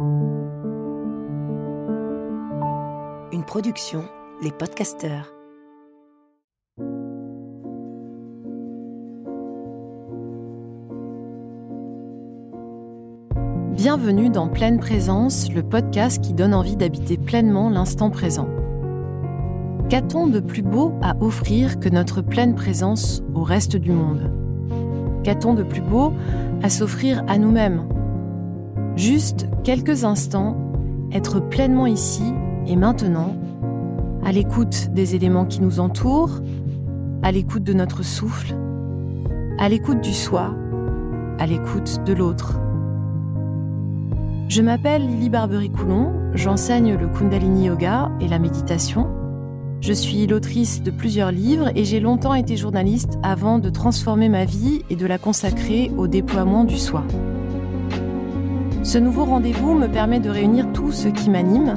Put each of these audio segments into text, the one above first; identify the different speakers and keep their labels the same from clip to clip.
Speaker 1: Une production, les podcasteurs.
Speaker 2: Bienvenue dans Pleine Présence, le podcast qui donne envie d'habiter pleinement l'instant présent. Qu'a-t-on de plus beau à offrir que notre pleine présence au reste du monde? Qu'a-t-on de plus beau à s'offrir à nous-mêmes? Juste quelques instants, être pleinement ici et maintenant, à l'écoute des éléments qui nous entourent, à l'écoute de notre souffle, à l'écoute du soi, à l'écoute de l'autre. Je m'appelle Lily Barbery-Coulon, j'enseigne le Kundalini Yoga et la méditation. Je suis l'autrice de plusieurs livres et j'ai longtemps été journaliste avant de transformer ma vie et de la consacrer au déploiement du soi. Ce nouveau rendez-vous me permet de réunir tout ce qui m'anime,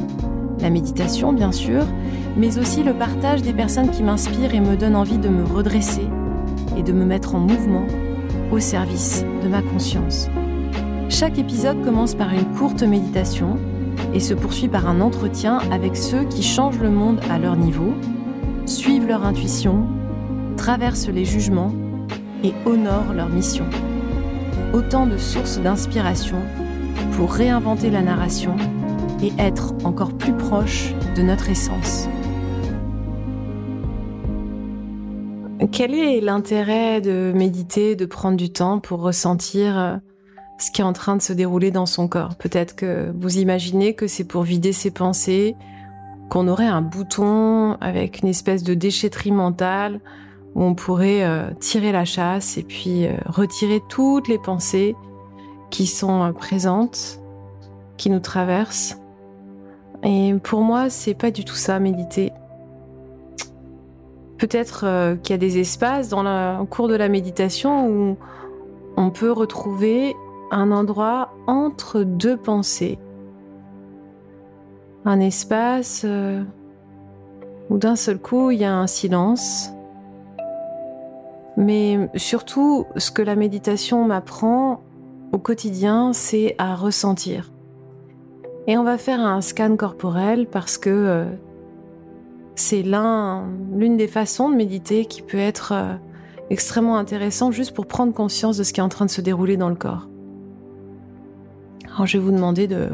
Speaker 2: la méditation bien sûr, mais aussi le partage des personnes qui m'inspirent et me donnent envie de me redresser et de me mettre en mouvement au service de ma conscience. Chaque épisode commence par une courte méditation et se poursuit par un entretien avec ceux qui changent le monde à leur niveau, suivent leur intuition, traversent les jugements et honorent leur mission. Autant de sources d'inspiration pour réinventer la narration et être encore plus proche de notre essence. Quel est l'intérêt de méditer, de prendre du temps pour ressentir euh, ce qui est en train de se dérouler dans son corps? Peut-être que vous imaginez que c'est pour vider ses pensées, qu'on aurait un bouton avec une espèce de déchetterie mentale où on pourrait euh, tirer la chasse et puis euh, retirer toutes les pensées qui sont euh, présentes, qui nous traversent. Et pour moi, c'est pas du tout ça, méditer. Peut-être qu'il y a des espaces dans le cours de la méditation où on peut retrouver un endroit entre deux pensées. Un espace euh, où d'un seul coup il y a un silence. Mais surtout, ce que la méditation m'apprend au quotidien, c'est à ressentir. Et on va faire un scan corporel parce que euh, c'est l'une des façons de méditer qui peut être euh, extrêmement intéressant juste pour prendre conscience de ce qui est en train de se dérouler dans le corps. Alors je vais vous demander de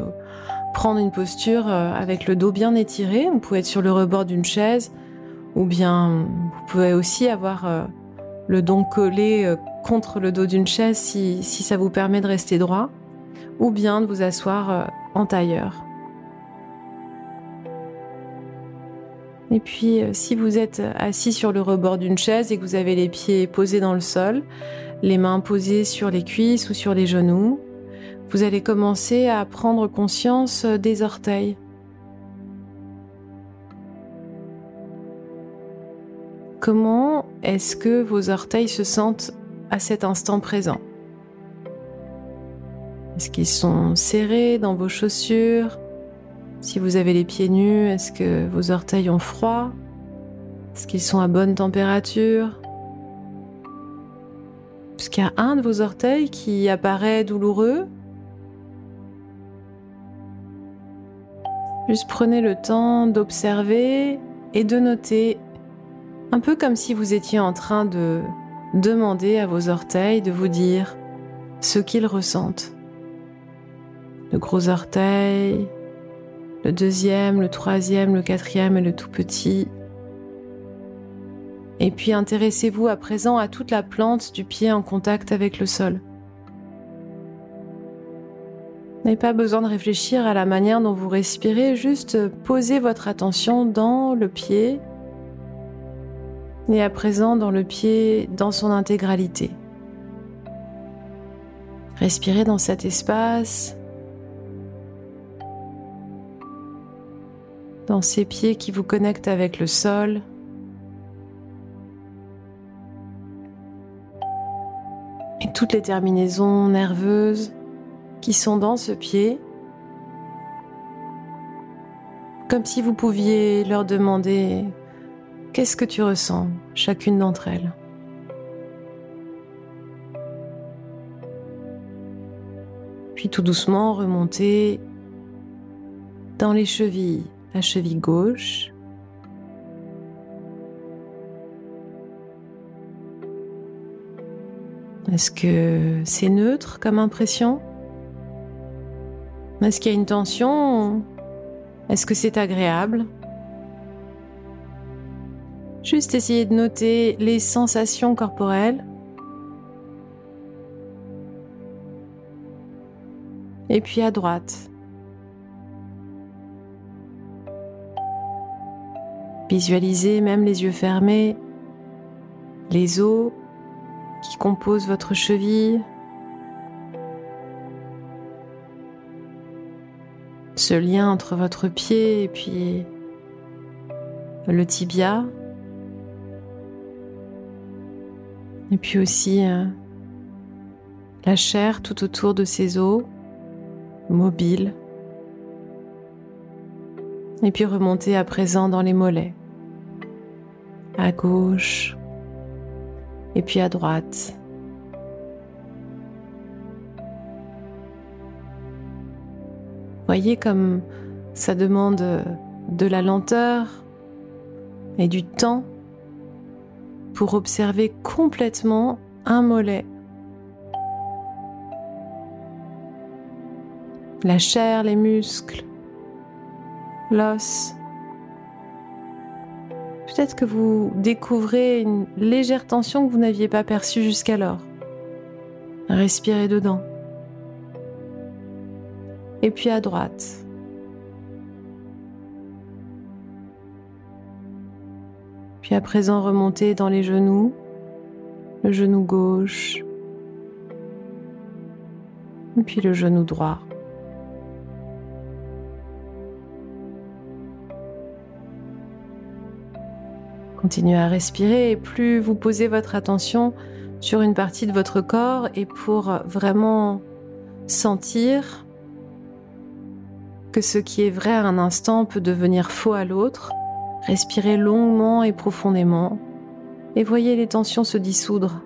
Speaker 2: prendre une posture euh, avec le dos bien étiré. Vous pouvez être sur le rebord d'une chaise ou bien vous pouvez aussi avoir le dos collé euh, contre le dos d'une chaise si, si, ça vous permet de rester droit ou bien de vous asseoir en tailleur. Et puis si vous êtes assis sur le rebord d'une chaise et que vous avez les pieds posés dans le sol, les mains posées sur les cuisses ou sur les genoux, vous allez commencer à prendre conscience des orteils. Comment est-ce que vos orteils se sentent à cet instant présent? Est-ce qu'ils sont serrés dans vos chaussures? Si vous avez les pieds nus, est-ce que vos orteils ont froid? Est-ce qu'ils sont à bonne température? Est-ce qu'il y a un de vos orteils qui apparaît douloureux? Juste prenez le temps d'observer et de noter, un peu comme si vous étiez en train de demander à vos orteils de vous dire ce qu'ils ressentent. Le gros orteil, le deuxième, le troisième, le quatrième et le tout petit. Et puis intéressez-vous à présent à toute la plante du pied en contact avec le sol. n'avez pas besoin de réfléchir à la manière dont vous respirez, juste posez votre attention dans le pied et à présent dans le pied dans son intégralité. Respirez dans cet espace, dans ces pieds qui vous connectent avec le sol. Et toutes les terminaisons nerveuses qui sont dans ce pied, comme si vous pouviez leur demander qu'est-ce que tu ressens, chacune d'entre elles? Puis tout doucement remonter dans les chevilles, la cheville gauche. Est-ce que c'est neutre comme impression? Est-ce qu'il y a une tension? Est-ce que c'est agréable? Juste essayer de noter les sensations corporelles. Et puis à droite. Visualisez même les yeux fermés, les os qui composent votre cheville, ce lien entre votre pied et puis le tibia, et puis aussi euh, la chair tout autour de ces os, mobile, et puis remonter à présent dans les mollets. À gauche. Et puis à droite. Voyez comme ça demande de la lenteur et du temps pour observer complètement un mollet. La chair, les muscles, l'os, Peut-être que vous découvrez une légère tension que vous n'aviez pas perçue jusqu'alors. Respirez dedans. Et puis à droite. Puis à présent remontez dans les genoux, le genou gauche, puis le genou droit. Continuez à respirer et plus vous posez votre attention sur une partie de votre corps et pour vraiment sentir que ce qui est vrai à un instant peut devenir faux à l'autre, respirez longuement et profondément et voyez les tensions se dissoudre.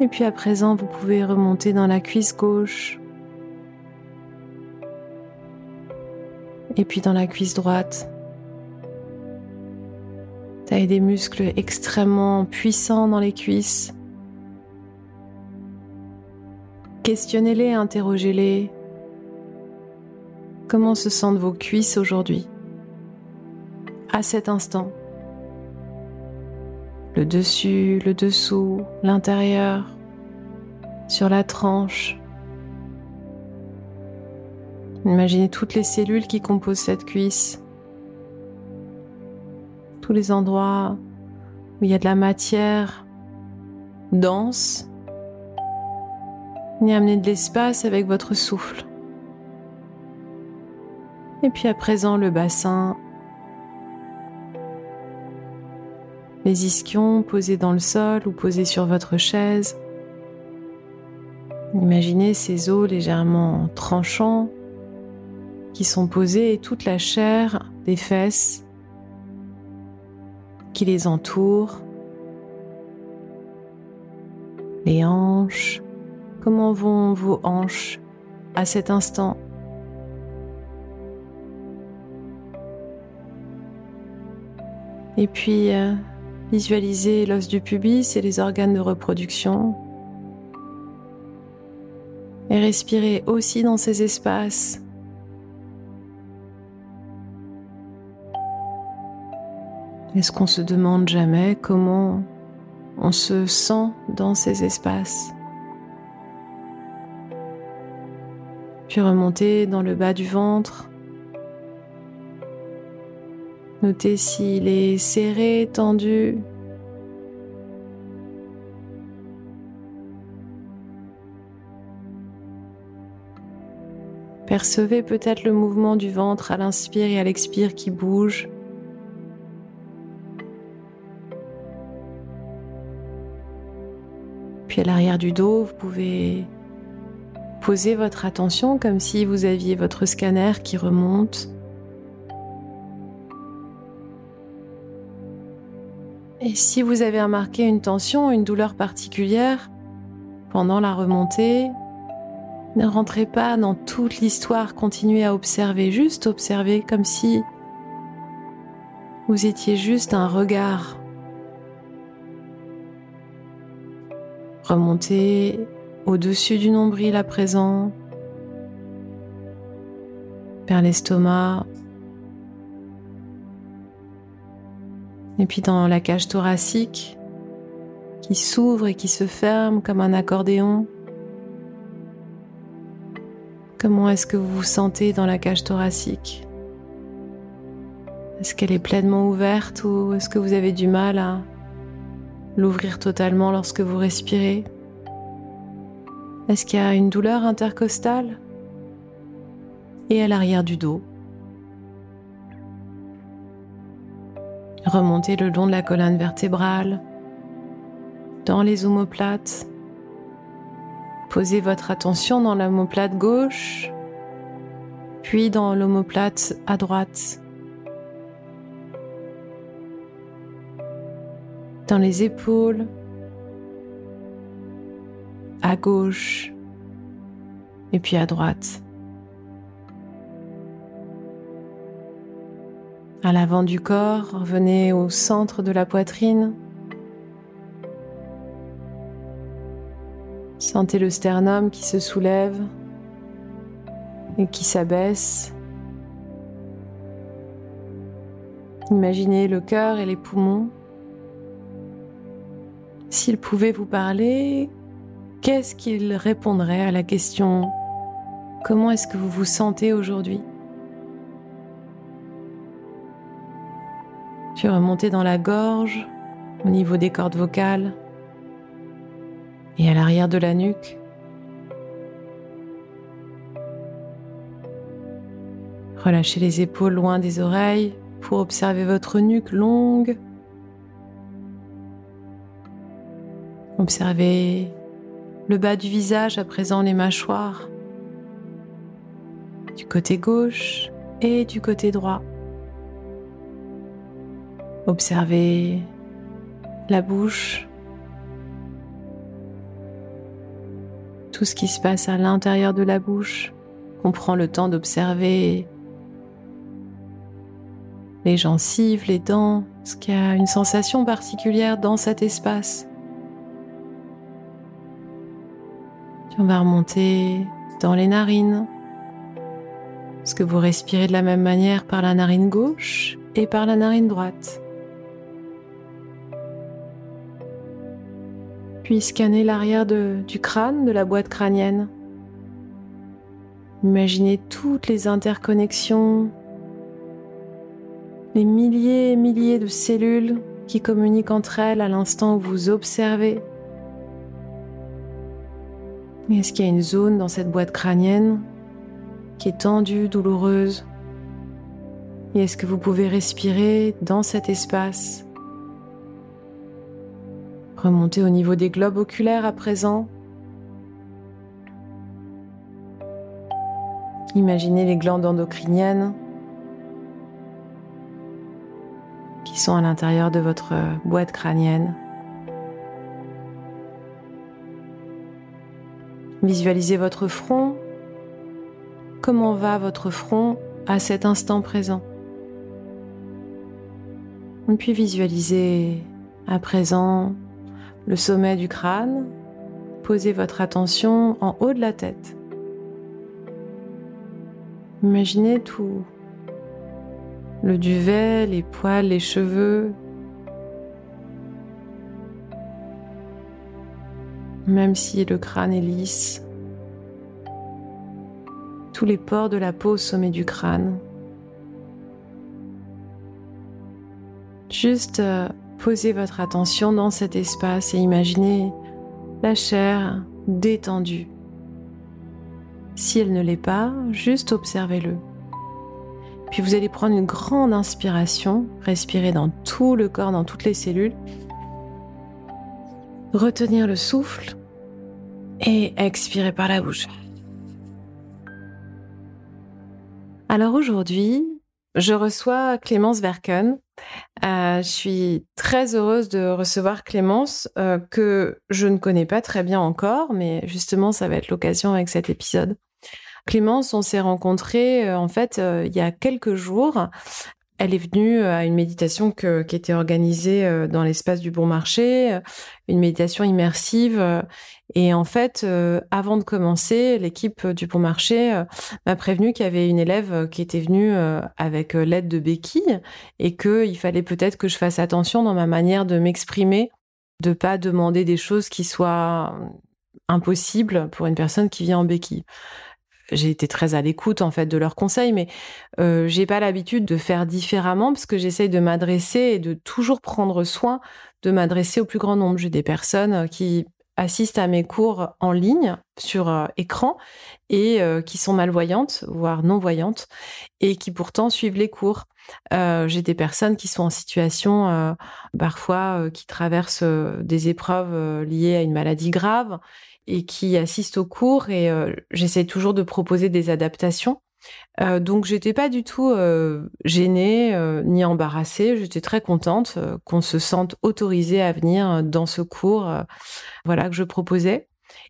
Speaker 2: Et puis à présent, vous pouvez remonter dans la cuisse gauche. Et puis dans la cuisse droite taille des muscles extrêmement puissants dans les cuisses. Questionnez-les, interrogez-les. Comment se sentent vos cuisses aujourd'hui À cet instant. Le dessus, le dessous, l'intérieur, sur la tranche. Imaginez toutes les cellules qui composent cette cuisse tous les endroits où il y a de la matière dense. Et amener de l'espace avec votre souffle. Et puis à présent le bassin. Les ischions posés dans le sol ou posés sur votre chaise. Imaginez ces os légèrement tranchants qui sont posés et toute la chair des fesses qui les entourent, les hanches, comment vont vos hanches à cet instant? Et puis, euh, visualisez l'os du pubis et les organes de reproduction. Et respirez aussi dans ces espaces Est-ce qu'on se demande jamais comment on se sent dans ces espaces? Puis remonter dans le bas du ventre. Notez s'il est serré, tendu. Percevez peut-être le mouvement du ventre à l'inspire et à l'expire qui bouge. Puis à l'arrière du dos, vous pouvez poser votre attention comme si vous aviez votre scanner qui remonte. Et si vous avez remarqué une tension, une douleur particulière pendant la remontée, Ne rentrez pas dans toute l'histoire, continuez à observer, juste observer comme si vous étiez juste un regard. Remontez au-dessus du nombril à présent, vers l'estomac, et puis dans la cage thoracique qui s'ouvre et qui se ferme comme un accordéon. Comment est-ce que vous vous sentez dans la cage thoracique? Est-ce qu'elle est pleinement ouverte ou est-ce que vous avez du mal à l'ouvrir totalement lorsque vous respirez? Est-ce qu'il y a une douleur intercostale? Et à l'arrière du dos Remontez le long de la colonne vertébrale, dans les omoplates, Posez votre attention dans l'omoplate gauche, puis dans l'omoplate à droite. Dans les épaules, à gauche et puis à droite. À l'avant du corps, revenez au centre de la poitrine. Sentez le sternum qui se soulève et qui s'abaisse. Imaginez le cœur et les poumons. S'ils pouvaient vous parler, qu'est-ce qu'ils répondraient à la question ⁇ Comment est-ce que vous vous sentez aujourd'hui ?⁇ Puis remontez dans la gorge, au niveau des cordes vocales et à l'arrière de la nuque. Relâchez les épaules loin des oreilles pour observer votre nuque longue. Observez le bas du visage à présent les mâchoires du côté gauche et du côté droit. Observez la bouche, tout ce qui se passe à l'intérieur de la bouche. On prend le temps d'observer les gencives, les dents, ce qu'il y a une sensation particulière dans cet espace. On va remonter dans les narines. Est-ce que vous respirez de la même manière par la narine gauche et par la narine droite? Puis scanner l'arrière du crâne, de la boîte crânienne. Imaginez toutes les interconnexions, les milliers et milliers de cellules qui communiquent entre elles à l'instant où vous observez. Est-ce qu'il y a une zone dans cette boîte crânienne qui est tendue, douloureuse? Et est-ce que vous pouvez respirer dans cet espace? Remontez au niveau des globes oculaires à présent. Imaginez les glandes endocriniennes qui sont à l'intérieur de votre boîte crânienne. Visualisez votre front. Comment va votre front à cet instant présent? Puis visualisez à présent le sommet du crâne, posez votre attention en haut de la tête. Imaginez tout. Le duvet, les poils, les cheveux. Même si le crâne est lisse. Tous les pores de la peau au sommet du crâne. Juste euh, Posez votre attention dans cet espace et imaginez la chair détendue. Si elle ne l'est pas, juste observez-le. Puis vous allez prendre une grande inspiration, respirer dans tout le corps, dans toutes les cellules. Retenir le souffle et expirer par la bouche. Alors aujourd'hui, Je reçois Clémence Verken. Euh, je suis très heureuse de recevoir Clémence, euh, que je ne connais pas très bien encore, mais justement, ça va être l'occasion avec cet épisode. Clémence, on s'est rencontrés euh, en fait il y a quelques jours. Elle est venue à une méditation qui était organisée dans l'espace du Bon Marché, une méditation immersive et en fait, euh, avant de commencer, l'équipe du Bon Marché euh, m'a prévenu qu'il y avait une élève euh, qui était venue avec l'aide de béquilles et qu'il fallait peut-être que je fasse attention dans ma manière de m'exprimer, de pas demander des choses qui soient impossibles pour une personne qui vient en béquille. J'ai été très à l'écoute en fait de leurs conseils, mais euh, j'ai pas l'habitude de faire différemment parce que j'essaye de m'adresser et de toujours prendre soin de m'adresser au plus grand nombre. J'ai des personnes qui assistent à mes cours en ligne sur euh, écran et euh, qui sont malvoyantes, voire non-voyantes, et qui pourtant suivent les cours. Euh, j'ai des personnes qui sont en situation parfois qui traversent des épreuves liées à une maladie grave et qui assistent aux cours et j'essaie toujours de proposer des adaptations euh, donc j'étais pas du tout euh, gênée euh, ni embarrassée. J'étais très contente qu'on se sente autorisé à venir dans ce cours, voilà que je proposais.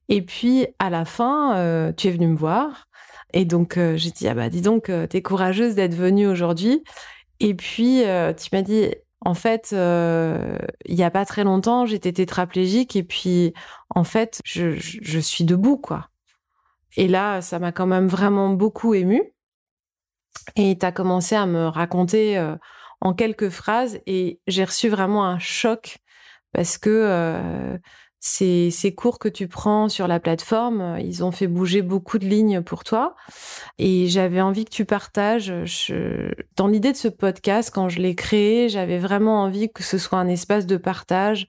Speaker 2: Et puis à la fin, tu es venu me voir et donc j'ai dit ah bah dis donc t'es courageuse d'être venue aujourd'hui. Et puis tu m'as dit en fait il y a pas très longtemps j'étais tétraplégique et puis en fait je, je suis debout quoi. Et là, ça m'a quand même vraiment beaucoup ému. Et tu as commencé à me raconter euh, en quelques phrases et j'ai reçu vraiment un choc parce que euh, ces, ces, cours que tu prends sur la plateforme, euh, ils ont fait bouger beaucoup de lignes pour toi. Et j'avais envie que tu partages. Je, dans l'idée de ce podcast, quand je l'ai créé, j'avais vraiment envie que ce soit un espace de partage,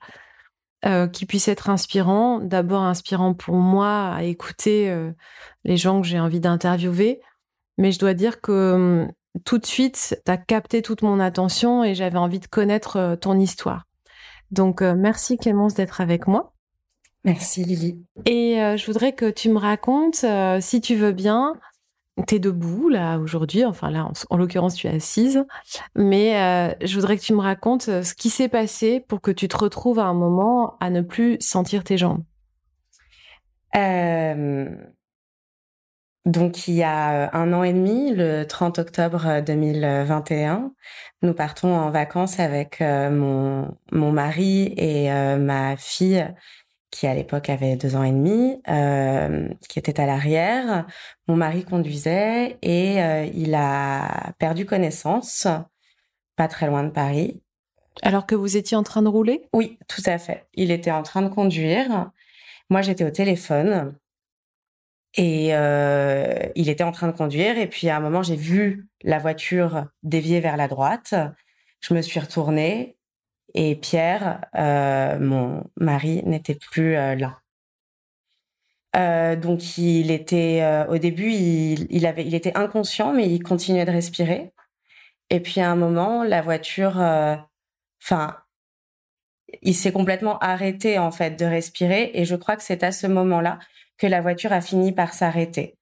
Speaker 2: euh, qui puisse être inspirant. D'abord inspirant pour moi à écouter euh, les gens que j'ai envie d'interviewer. Mais je dois dire que hum, tout de suite, tu as capté toute mon attention et j'avais envie de connaître euh, ton histoire. Donc merci Clémence d'être avec moi.
Speaker 3: Merci Lily.
Speaker 2: Et je voudrais que tu me racontes, si tu veux bien, tu es debout là aujourd'hui, enfin là en, l'occurrence tu es assise, mais euh, je voudrais que tu me racontes euh, ce qui s'est passé pour que tu te retrouves à un moment à ne plus sentir tes jambes.
Speaker 3: Euh, donc il y a un an et demi, le 30 octobre 2021, nous partons en vacances avec mon, mon mari et ma fille qui à l'époque avait deux ans et demi, euh, qui était à l'arrière. Mon mari conduisait et euh, il a perdu connaissance, pas très loin de Paris.
Speaker 2: Alors que vous étiez en train de rouler?
Speaker 3: Oui, tout à fait. Il était en train de conduire. Moi, j'étais au téléphone. Et euh, il était en train de conduire. Et puis, à un moment, j'ai vu la voiture dévier vers la droite. Je me suis retournée et Pierre, euh, mon mari, n'était plus euh, là. Euh, donc il était au début, il, avait, il était inconscient, mais il continuait de respirer. Et puis à un moment, la voiture, enfin, il s'est complètement arrêté en fait de respirer. Et je crois que c'est à ce moment-là que la voiture a fini par s'arrêter.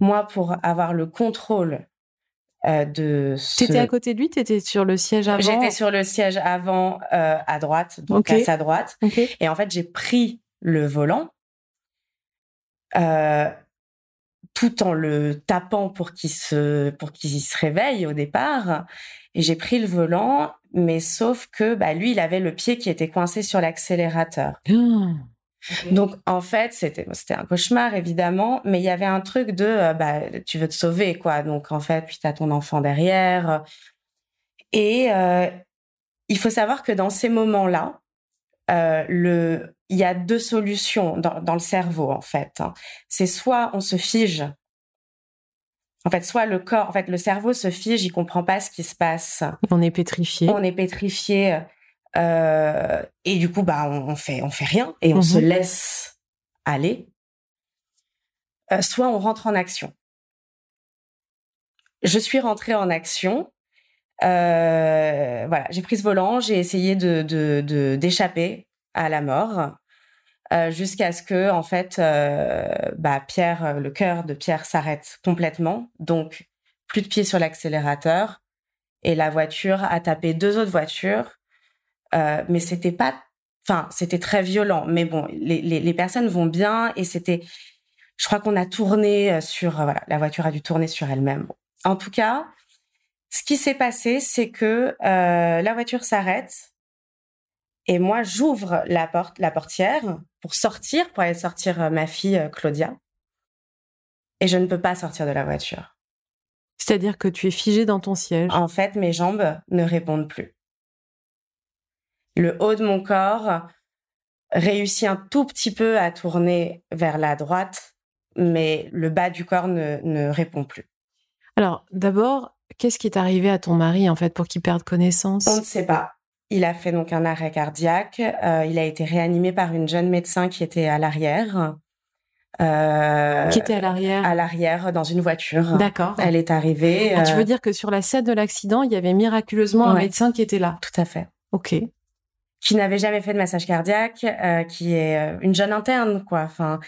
Speaker 3: Moi, pour avoir le contrôle euh, de
Speaker 2: ce... T'étais à côté de lui, t'étais sur le siège avant.
Speaker 3: J'étais sur le siège avant euh, à droite, donc à sa droite. Et en fait, j'ai pris le volant euh, tout en le tapant pour qu'il se pour qu'il se réveille au départ. Et j'ai pris le volant, mais sauf que bah, lui, il avait le pied qui était coincé sur l'accélérateur. Donc en fait, c'était c'était un cauchemar évidemment, mais il y avait un truc de euh, bah tu veux te sauver quoi. Donc en fait, puis tu as ton enfant derrière et euh, il faut savoir que dans ces moments-là, euh, le il y a deux solutions dans, dans le cerveau en fait. Hein. C'est soit on se fige en fait, soit le corps, en fait, le cerveau se fige, il comprend pas ce qui se passe.
Speaker 2: On est pétrifié.
Speaker 3: On est pétrifié. Euh, et du coup, bah, on, fait, on fait rien et on se mhm. laisse aller. Euh, soit on rentre en action. Je suis rentrée en action. Euh, voilà, j'ai pris ce volant, j'ai essayé de d'échapper à la mort jusqu'à ce que en fait, bah Pierre, le cœur de Pierre s'arrête complètement. Donc plus de pied sur l'accélérateur, et la voiture a tapé deux autres voitures. Euh, mais c'était pas, enfin, c'était très violent. Mais bon, les, les, les personnes vont bien et c'était, je crois qu'on a tourné euh, sur, euh, voilà, la voiture a dû tourner sur elle-même. Bon. En tout cas, ce qui s'est passé, c'est que euh, la voiture s'arrête et moi j'ouvre la porte, la portière pour sortir, pour aller sortir ma fille Claudia. Et je ne peux pas sortir de la voiture.
Speaker 2: C'est-à-dire que tu es figée dans ton siège?
Speaker 3: En fait, mes jambes ne répondent plus. Le haut de mon corps réussit un tout petit peu à tourner vers la droite, mais le bas du corps ne, ne répond plus.
Speaker 2: Alors, d'abord, qu'est-ce qui est arrivé à ton mari, en fait, pour qu'il perde connaissance?
Speaker 3: On ne sait pas. Il a fait donc un arrêt cardiaque. Euh, il a été réanimé par une jeune médecin qui était à l'arrière.
Speaker 2: Euh, qui était à l'arrière?
Speaker 3: À l'arrière, dans une voiture.
Speaker 2: D'accord.
Speaker 3: Elle est arrivée.
Speaker 2: Ah, tu veux dire que sur la scène de l'accident, il y avait miraculeusement un médecin qui était là?
Speaker 3: Tout à fait.
Speaker 2: Ok.
Speaker 3: Qui n'avait jamais fait de massage cardiaque, euh, qui est euh, une jeune interne, quoi. Enfin,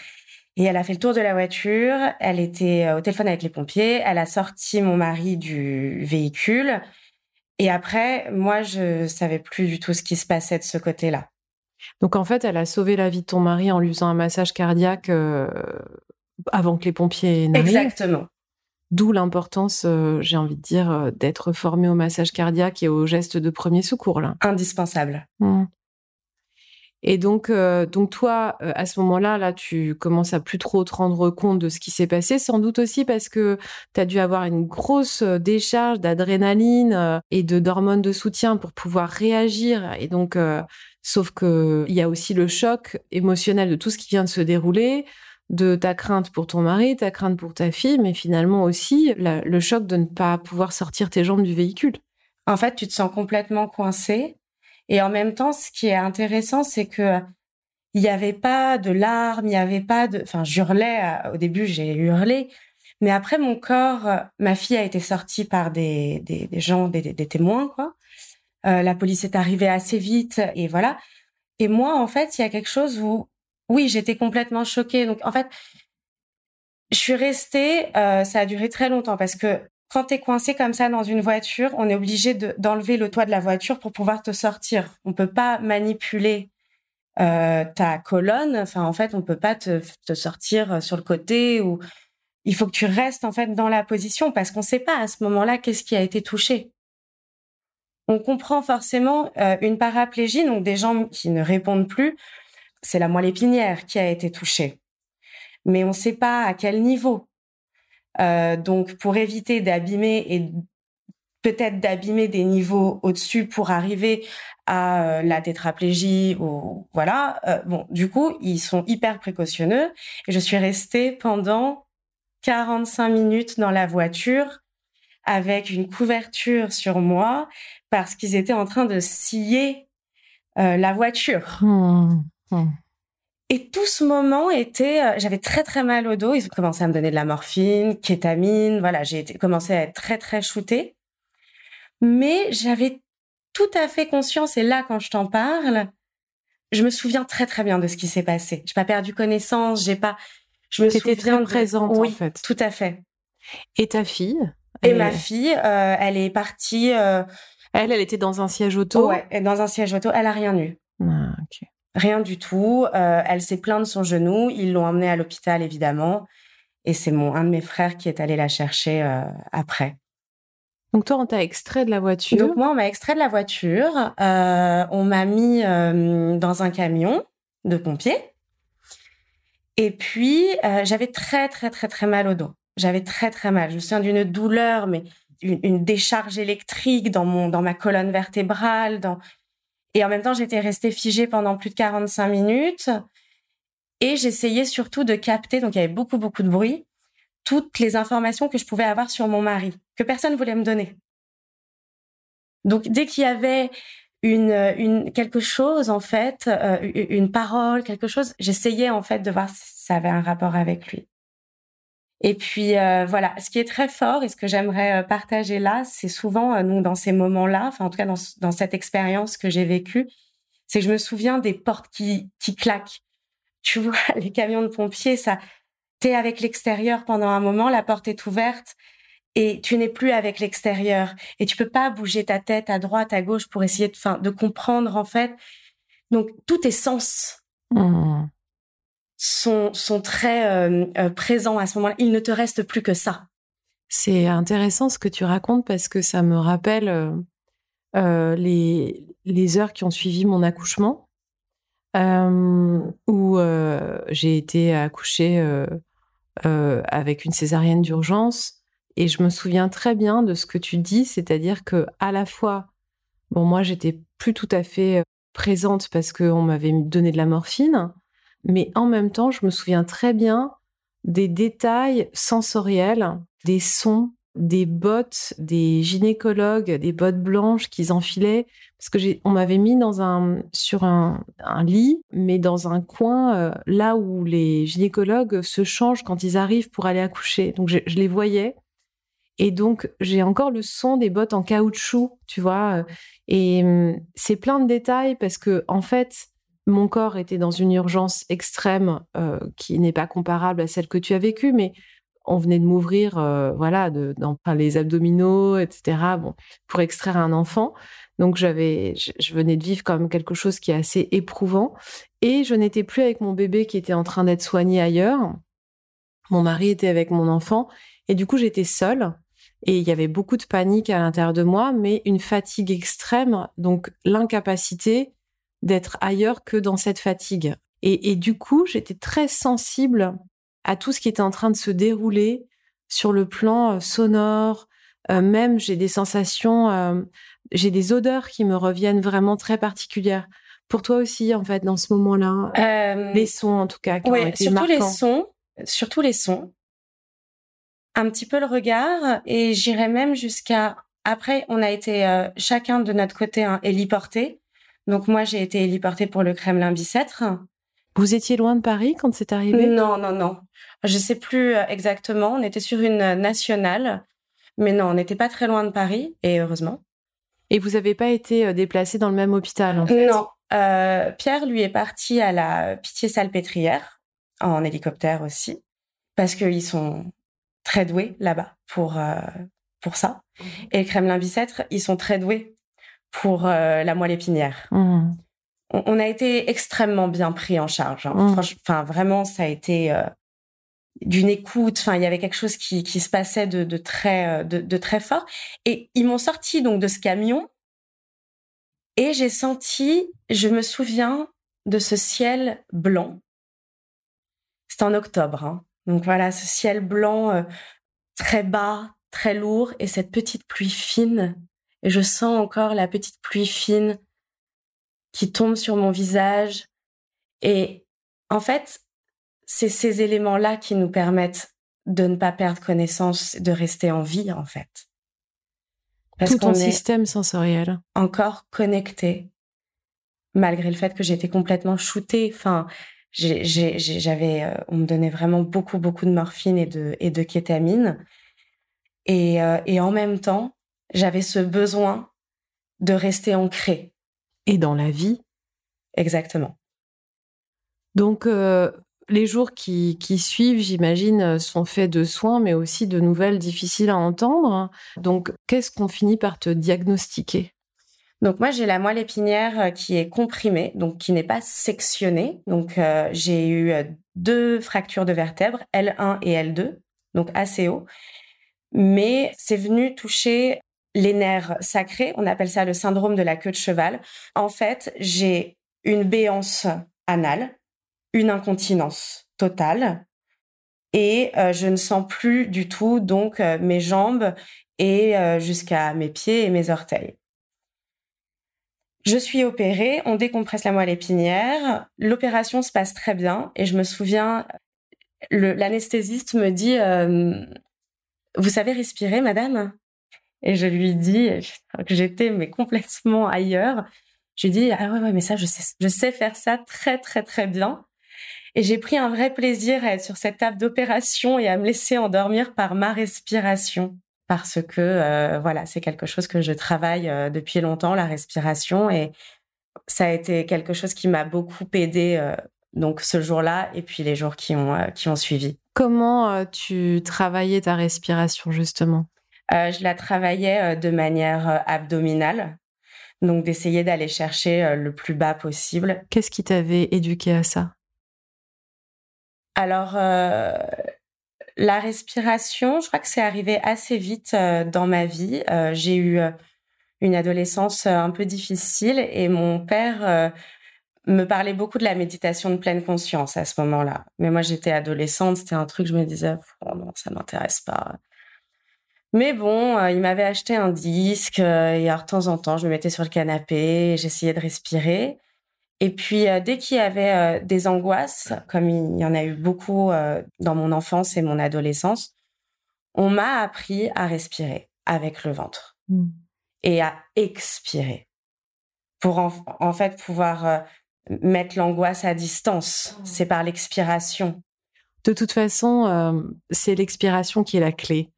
Speaker 3: et elle a fait le tour de la voiture. Elle était euh, au téléphone avec les pompiers. Elle a sorti mon mari du véhicule. Et après, moi, je savais plus du tout ce qui se passait de ce côté-là.
Speaker 2: Donc, en fait, elle a sauvé la vie de ton mari en lui faisant un massage cardiaque euh, avant que les pompiers n'arrivent.
Speaker 3: Exactement.
Speaker 2: D'où l'importance, euh, j'ai envie de dire, euh, d'être formé au massage cardiaque et aux gestes de premier secours, là.
Speaker 3: Indispensable.
Speaker 2: Mm. Et donc, euh, donc toi, à ce moment-là, là, tu commences à plus trop te rendre compte de ce qui s'est passé, sans doute aussi parce que tu as dû avoir une grosse décharge d'adrénaline et de d'hormones de soutien pour pouvoir réagir. Et donc, sauf que il y a aussi le choc émotionnel de tout ce qui vient de se dérouler, de ta crainte pour ton mari, ta crainte pour ta fille, mais finalement aussi le choc de ne pas pouvoir sortir tes jambes du véhicule.
Speaker 3: En fait, tu te sens complètement coincé. Et en même temps, ce qui est intéressant, c'est que il n'y avait pas de larmes, il n'y avait pas de. Enfin, j'hurlais. euh, Au début, j'ai hurlé. Mais après, mon corps, euh, ma fille a été sortie par des, des, gens, des témoins, quoi. Euh, la police est arrivée assez vite et voilà. Et moi, en fait, il y a quelque chose où, oui, j'étais complètement choquée. Donc, en fait, je suis restée. euh, ça a duré très longtemps parce que quand tu es coincé comme ça dans une voiture, on est obligé de- d'enlever le toit de la voiture pour pouvoir te sortir. On peut pas manipuler euh, ta colonne. Enfin, en fait, on peut pas te, sortir euh, sur le côté ou il faut que tu restes en fait dans la position parce qu'on sait pas à ce moment-là qu'est-ce qui a été touché. On comprend forcément une paraplégie, donc des jambes qui ne répondent plus. C'est la moelle épinière qui a été touchée, mais on ne sait pas à quel niveau. Euh, donc, pour éviter d'abîmer et peut-être d'abîmer des niveaux au-dessus pour arriver à euh, la tétraplégie ou voilà. euh, bon, du coup, ils sont hyper précautionneux et je suis restée pendant 45 minutes dans la voiture avec une couverture sur moi parce qu'ils étaient en train de scier la voiture.
Speaker 2: Hmm. Hmm.
Speaker 3: Et tout ce moment était, euh, j'avais très très mal au dos. Ils ont commencé à me donner de la morphine, kétamine. Voilà, j'ai commencé à être très très shootée. Mais j'avais tout à fait conscience. Et là, quand je t'en parle, je me souviens très très bien de ce qui s'est passé. J'ai pas perdu connaissance. J'ai pas. Je me souviens
Speaker 2: très
Speaker 3: de-
Speaker 2: présente, en
Speaker 3: Oui,
Speaker 2: fait.
Speaker 3: tout à fait.
Speaker 2: Et ta fille
Speaker 3: Et ma fille, euh, elle est partie. euh,
Speaker 2: elle, elle était dans un siège auto?
Speaker 3: ouais, dans un siège auto. Elle a rien eu.
Speaker 2: Ah, ok.
Speaker 3: Rien du tout. Euh, elle s'est plainte de son genou. Ils l'ont emmenée à l'hôpital, évidemment. Et c'est mon un de mes frères qui est allé la chercher euh, après.
Speaker 2: Donc toi, on t'a extrait de la voiture.
Speaker 3: Donc moi, on m'a extrait de la voiture. euh, on m'a mis dans un camion de pompiers. Et puis, j'avais très, très, très, très mal au dos. J'avais très, très mal. Je me souviens d'une douleur, mais une, une décharge électrique dans, mon, dans ma colonne vertébrale. Dans... Et en même temps, j'étais restée figée pendant plus de 45 minutes. Et j'essayais surtout de capter, donc il y avait beaucoup, beaucoup de bruit, toutes les informations que je pouvais avoir sur mon mari, que personne voulait me donner. Donc, dès qu'il y avait une, une quelque chose en fait, euh, une parole, quelque chose, j'essayais en fait de voir si ça avait un rapport avec lui. Et puis euh, voilà, ce qui est très fort et ce que j'aimerais euh, partager là, c'est souvent euh, nous dans ces moments-là, enfin en tout cas dans, dans cette expérience que j'ai vécue, c'est que je me souviens des portes qui qui claquent. Tu vois, les camions de pompiers, ça, t'es avec l'extérieur pendant un moment, la porte est ouverte et tu n'es plus avec l'extérieur et tu peux pas bouger ta tête à droite, à gauche pour essayer de, fin, de comprendre en fait. Donc tous tes sens mmh. Sont, sont très euh, euh, présents à ce moment-là. Il ne te reste plus que ça.
Speaker 2: C'est intéressant ce que tu racontes parce que ça me rappelle euh, les, heures qui ont suivi mon accouchement, où j'ai été accouchée avec une césarienne d'urgence et je me souviens très bien de ce que tu dis, c'est-à-dire que à la fois, bon, moi, j'étais plus tout à fait présente parce qu'on m'avait donné de la morphine, mais en même temps, je me souviens très bien des détails sensoriels, des sons, des bottes, des gynécologues, des bottes blanches qu'ils enfilaient, parce que on m'avait mis dans un sur un, lit, mais dans un coin euh, là où les gynécologues se changent quand ils arrivent pour aller accoucher. Donc je les voyais et donc, j'ai encore le son des bottes en caoutchouc, tu vois. Euh, et hum, c'est plein de détails parce que, en fait, mon corps était dans une urgence extrême euh, qui n'est pas comparable à celle que tu as vécue, mais on venait de m'ouvrir, euh, voilà, de, les abdominaux, etc. Bon, pour extraire un enfant. Donc j'avais, je, venais de vivre même quelque chose qui est assez éprouvant, et je n'étais plus avec mon bébé qui était en train d'être soigné ailleurs. Mon mari était avec mon enfant, et du coup j'étais seule. Et il y avait beaucoup de panique à l'intérieur de moi, mais une fatigue extrême, donc l'incapacité d'être ailleurs que dans cette fatigue. Et, du coup, j'étais très sensible à tout ce qui était en train de se dérouler sur le plan euh, sonore. Euh, même j'ai des sensations, euh, j'ai des odeurs qui me reviennent vraiment très particulières. Pour toi aussi, en fait, dans ce moment-là, les sons en tout cas. Qui
Speaker 3: ont été surtout les sons, surtout les sons un petit peu le regard et j'irais même jusqu'à après on a été euh, chacun de notre côté hein, héliporté. Donc moi j'ai été héliportée pour le Kremlin Bicêtre.
Speaker 2: Vous étiez loin de Paris quand c'est arrivé?
Speaker 3: Non non non. Je sais plus euh, exactement, on était sur une nationale mais non, on n'était pas très loin de Paris et heureusement.
Speaker 2: Et vous n'avez pas été euh, déplacé dans le même hôpital en fait?
Speaker 3: Non. Pierre lui est parti à la Pitié-Salpêtrière en hélicoptère aussi parce qu'ils sont très doués là-bas pour euh, pour ça. Mmh. Et le Kremlin Bicêtre, ils sont très doués pour euh, la moelle épinière. Mmh. On, a été extrêmement bien pris en charge. Hein. Mmh. Enfin, vraiment, ça a été euh, d'une écoute. Enfin, il y avait quelque chose qui, qui se passait de, de très de, de, très fort. Et ils m'ont sorti donc de ce camion. Et j'ai senti, je me souviens de ce ciel blanc. C'était en octobre. Hein. Donc voilà, ce ciel blanc euh, très bas, très lourd, et cette petite pluie fine. Et je sens encore la petite pluie fine qui tombe sur mon visage. Et en fait, c'est ces éléments-là qui nous permettent de ne pas perdre connaissance, de rester en vie, en fait.
Speaker 2: Parce Tout ton système sensoriel.
Speaker 3: Encore connecté, malgré le fait que j'étais complètement shootée. Enfin, j'avais, euh, on me donnait vraiment beaucoup, beaucoup de morphine et de, et de kétamine. Et, euh, et en même temps, j'avais ce besoin de rester ancré.
Speaker 2: Et dans la vie.
Speaker 3: Exactement.
Speaker 2: Donc, euh, les jours qui, qui suivent, j'imagine, sont faits de soins, mais aussi de nouvelles difficiles à entendre. Donc, qu'est-ce qu'on finit par te diagnostiquer?
Speaker 3: Donc moi j'ai la moelle épinière euh, qui est comprimée, donc qui n'est pas sectionnée. Donc euh, j'ai eu deux fractures de vertèbres, L1 et L2, donc assez haut. Mais c'est venu toucher les nerfs sacrés, on appelle ça le syndrome de la queue de cheval. En fait, j'ai une béance anale, une incontinence totale et je ne sens plus du tout donc mes jambes et jusqu'à mes pieds et mes orteils. Je suis opérée, on décompresse la moelle épinière, l'opération se passe très bien et je me souviens, l'anesthésiste me dit euh, Vous savez respirer, madame? Et je lui dis que j'étais mais complètement ailleurs. Je lui dis Ah ouais, ouais, mais ça, je sais, je sais faire ça très, très, très bien. Et j'ai pris un vrai plaisir à être sur cette table d'opération et à me laisser endormir par ma respiration parce que euh, voilà, c'est quelque chose que je travaille euh, depuis longtemps, la respiration, et ça a été quelque chose qui m'a beaucoup aidé euh, donc ce jour-là et puis les jours qui ont qui ont suivi.
Speaker 2: Comment tu travaillais ta respiration justement?
Speaker 3: Je la travaillais de manière abdominale, donc d'essayer d'aller chercher le plus bas possible.
Speaker 2: Qu'est-ce qui t'avait éduqué à ça?
Speaker 3: Alors, la respiration, je crois que c'est arrivé assez vite dans ma vie. J'ai eu une adolescence un peu difficile et mon père me parlait beaucoup de la méditation de pleine conscience à ce moment-là. Mais moi, j'étais adolescente, c'était un truc, je me disais, oh non, ça m'intéresse pas. Mais bon, euh, il m'avait acheté un disque euh, et de temps en temps, je me mettais sur le canapé, j'essayais de respirer. Et puis, euh, dès qu'il y avait des angoisses, comme il y en a eu beaucoup dans mon enfance et mon adolescence, on m'a appris à respirer avec le ventre mmh. et à expirer pour en fait pouvoir mettre l'angoisse à distance. Mmh. C'est par l'expiration.
Speaker 2: De toute façon, c'est l'expiration qui est la clé.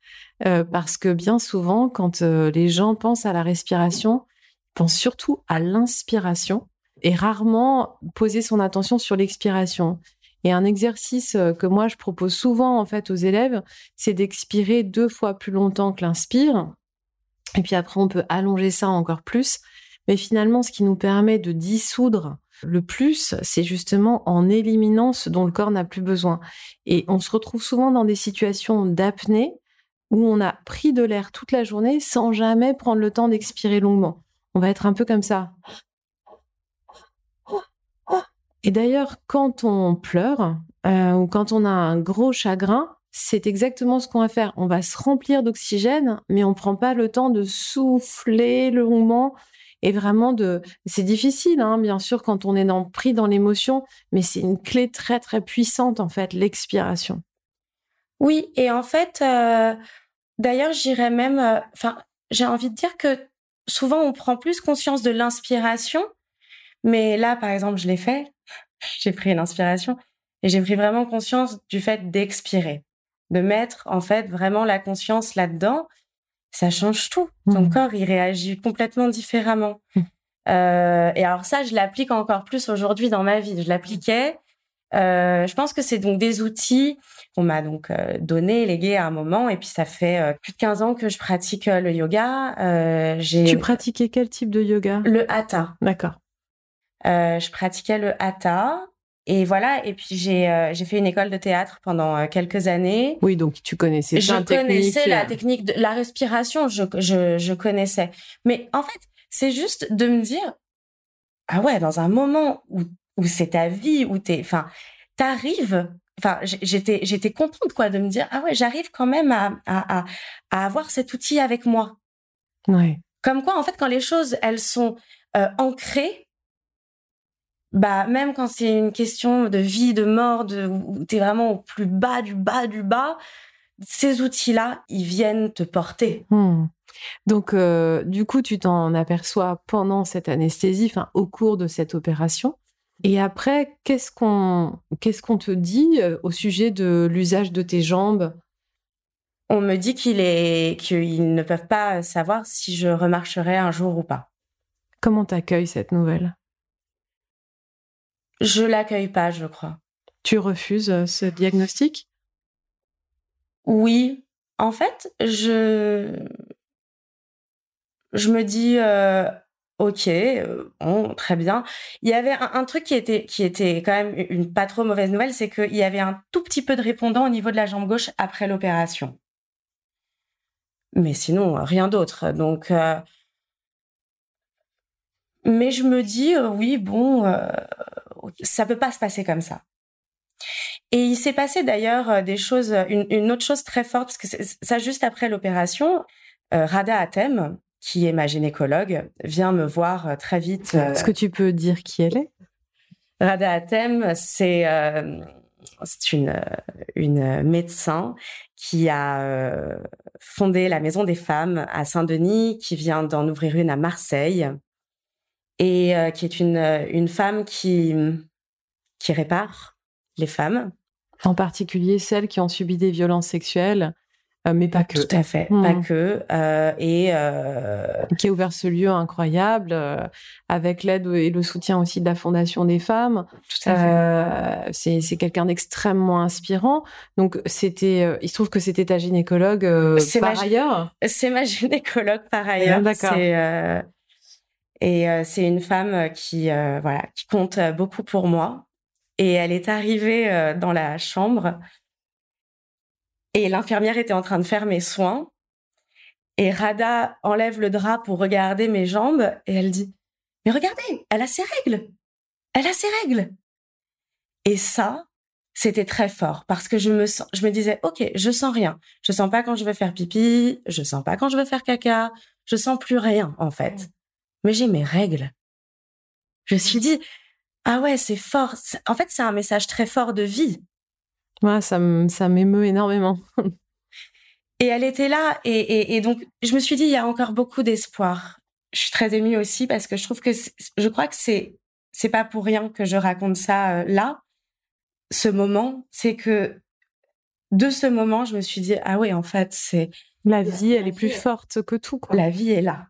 Speaker 2: Euh, parce que bien souvent, quand euh, les gens pensent à la respiration, ils pensent surtout à l'inspiration et rarement poser son attention sur l'expiration. Et un exercice que moi je propose souvent en fait aux élèves, c'est d'expirer deux fois plus longtemps que l'inspire. Et puis après, on peut allonger ça encore plus. Mais finalement, ce qui nous permet de dissoudre le plus, c'est justement en éliminant ce dont le corps n'a plus besoin. Et on se retrouve souvent dans des situations d'apnée où on a pris de l'air toute la journée sans jamais prendre le temps d'expirer longuement. On va être un peu comme ça. Et d'ailleurs, quand on pleure euh, ou quand on a un gros chagrin, c'est exactement ce qu'on va faire. On va se remplir d'oxygène, mais on ne prend pas le temps de souffler longuement et vraiment de. C'est difficile, hein, bien sûr, quand on est dans, pris dans l'émotion, mais c'est une clé très très puissante en fait, l'expiration.
Speaker 3: Oui, et en fait, euh, d'ailleurs, j'irais même. Euh, enfin, j'ai envie de dire que souvent on prend plus conscience de l'inspiration, mais là, par exemple, je l'ai fait. j'ai pris une inspiration et j'ai pris vraiment conscience du fait d'expirer, de mettre en fait vraiment la conscience là-dedans ça change tout. Ton mmh. corps, il réagit complètement différemment. Mmh. Euh, et alors ça, je l'applique encore plus aujourd'hui dans ma vie. Je l'appliquais. Euh, je pense que c'est donc des outils qu'on m'a donc euh, donné, légués à un moment. Et puis ça fait euh, plus de 15 ans que je pratique le yoga. Euh,
Speaker 2: tu pratiquais quel type de yoga?
Speaker 3: Le hatha.
Speaker 2: D'accord.
Speaker 3: je pratiquais le hatha. Et voilà, et puis j'ai euh, fait une école de théâtre pendant euh, quelques années.
Speaker 2: Oui, donc tu connaissais
Speaker 3: Je connaissais la technique de la respiration, je, je, je connaissais. Mais en fait, c'est juste de me dire, ah ouais, dans un moment où, où c'est ta vie, où t'es, enfin, t'arrives, enfin, j'étais j'étais contente quoi de me dire, ah ouais, j'arrive quand même à, à, à, à, avoir cet outil avec moi.
Speaker 2: Ouais.
Speaker 3: Comme quoi, en fait, quand les choses, elles sont euh, ancrées, bah même quand c'est une question de vie, de mort, de, où tu es vraiment au plus bas du bas du bas, ces outils-là, ils viennent te porter.
Speaker 2: Hmm. Donc, euh, du coup, tu t'en aperçois pendant cette anesthésie, enfin, au cours de cette opération. Et après, qu'est-ce qu'on qu'est-ce qu'on te dit euh, au sujet de l'usage de tes jambes?
Speaker 3: On me dit qu'il est qu'ils ne peuvent pas savoir si je remarcherai un jour ou pas.
Speaker 2: Comment t'accueilles cette nouvelle?
Speaker 3: Je l'accueille pas, je crois.
Speaker 2: Tu refuses euh, ce diagnostic?
Speaker 3: Oui. En fait, je je me dis euh, ok, euh, bon, très bien. Il y avait un, truc qui était qui était quand même une pas trop mauvaise nouvelle, c'est qu'il y avait un tout petit peu de répondant au niveau de la jambe gauche après l'opération. Mais sinon, rien d'autre. Donc, mais je me dis oui, bon, ça peut pas se passer comme ça. Et il s'est passé d'ailleurs euh, des choses, une, autre chose très forte, parce que ça juste après l'opération, euh, Rada Atem, qui est ma gynécologue, vient me voir euh, très vite.
Speaker 2: Est-ce que tu peux dire qui elle est?
Speaker 3: Rada Atem, c'est c'est une, une médecin qui a fondé la Maison des Femmes à Saint-Denis, qui vient d'en ouvrir une à Marseille et euh, qui est une, euh, une femme qui, qui répare les femmes.
Speaker 2: En particulier celles qui ont subi des violences sexuelles euh, mais pas que.
Speaker 3: Tout à fait, pas hmm. que. Euh, et
Speaker 2: euh... qui a ouvert ce lieu incroyable avec l'aide et le soutien aussi de la Fondation des femmes.
Speaker 3: Tout à fait.
Speaker 2: c'est c'est quelqu'un d'extrêmement inspirant. Donc c'était, il se trouve que c'était ta gynécologue par ailleurs.
Speaker 3: C'est ma gynécologue par ailleurs.
Speaker 2: D'accord.
Speaker 3: Et c'est une femme qui voilà qui compte beaucoup pour moi. Et elle est arrivée dans la chambre et l'infirmière était en train de faire mes soins. Et Rada enlève le drap pour regarder mes jambes et elle dit Mais regardez, elle a ses règles. Elle a ses règles. Et ça, c'était très fort parce que je me sens, je me disais OK, je sens rien. Je sens pas quand je veux faire pipi, je sens pas quand je veux faire caca, je sens plus rien en fait. Mais j'ai mes règles. Je me suis dit ah ouais, c'est fort. En fait, c'est un message très fort de vie.
Speaker 2: Ouais, ça m'émeut énormément.
Speaker 3: et elle était là, et, et, donc je me suis dit, il y a encore beaucoup d'espoir. Je suis très émue aussi parce que je trouve que je crois que c'est c'est pas pour rien que je raconte ça euh, là. Ce moment, c'est que de ce moment, je me suis dit ah oui, en fait, c'est
Speaker 2: la vie, elle est plus forte que tout. Quoi.
Speaker 3: La vie est là.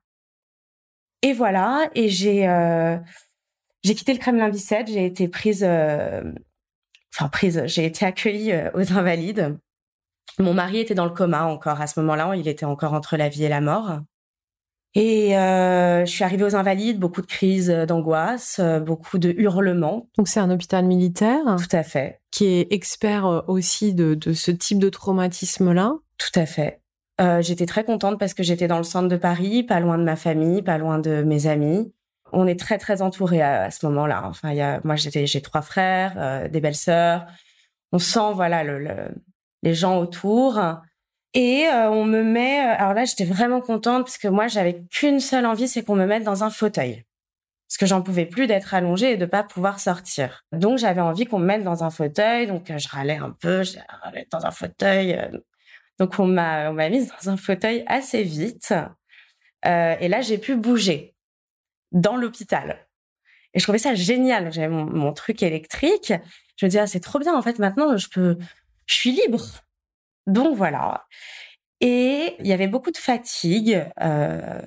Speaker 3: Et voilà, et j'ai euh, j'ai quitté le Kremlin 17, j'ai été prise euh, enfin prise, j'ai été accueillie euh, aux Invalides. Mon mari était dans le coma encore à ce moment-là, il était encore entre la vie et la mort. Et euh, je suis arrivée aux Invalides, beaucoup de crises d'angoisse, euh, beaucoup de hurlements.
Speaker 2: Donc c'est un hôpital militaire
Speaker 3: Tout à fait.
Speaker 2: Qui est expert aussi de, de ce type de traumatisme-là
Speaker 3: Tout à fait. Euh, j'étais très contente parce que j'étais dans le centre de Paris, pas loin de ma famille, pas loin de mes amis on est très très entouré à, ce moment-là. Enfin, moi j'ai trois frères, euh, des belles sœurs. On sent voilà le, les gens autour. Et euh, on me met. Euh, alors là, j'étais vraiment contente parce que moi, j'avais qu'une seule envie, c'est qu'on me mette dans un fauteuil, parce que j'en pouvais plus d'être allongée et de pas pouvoir sortir. Donc j'avais envie qu'on me mette dans un fauteuil. Donc je râlais un peu, je râlais dans un fauteuil. Donc on m'a on m'a mise dans un fauteuil assez vite. et là, j'ai pu bouger dans l'hôpital. Et je trouvais ça génial. J'avais mon, truc électrique. Je me disais, ah, c'est trop bien. En fait, maintenant, je peux, je suis libre. Donc voilà. Et il y avait beaucoup de fatigue euh,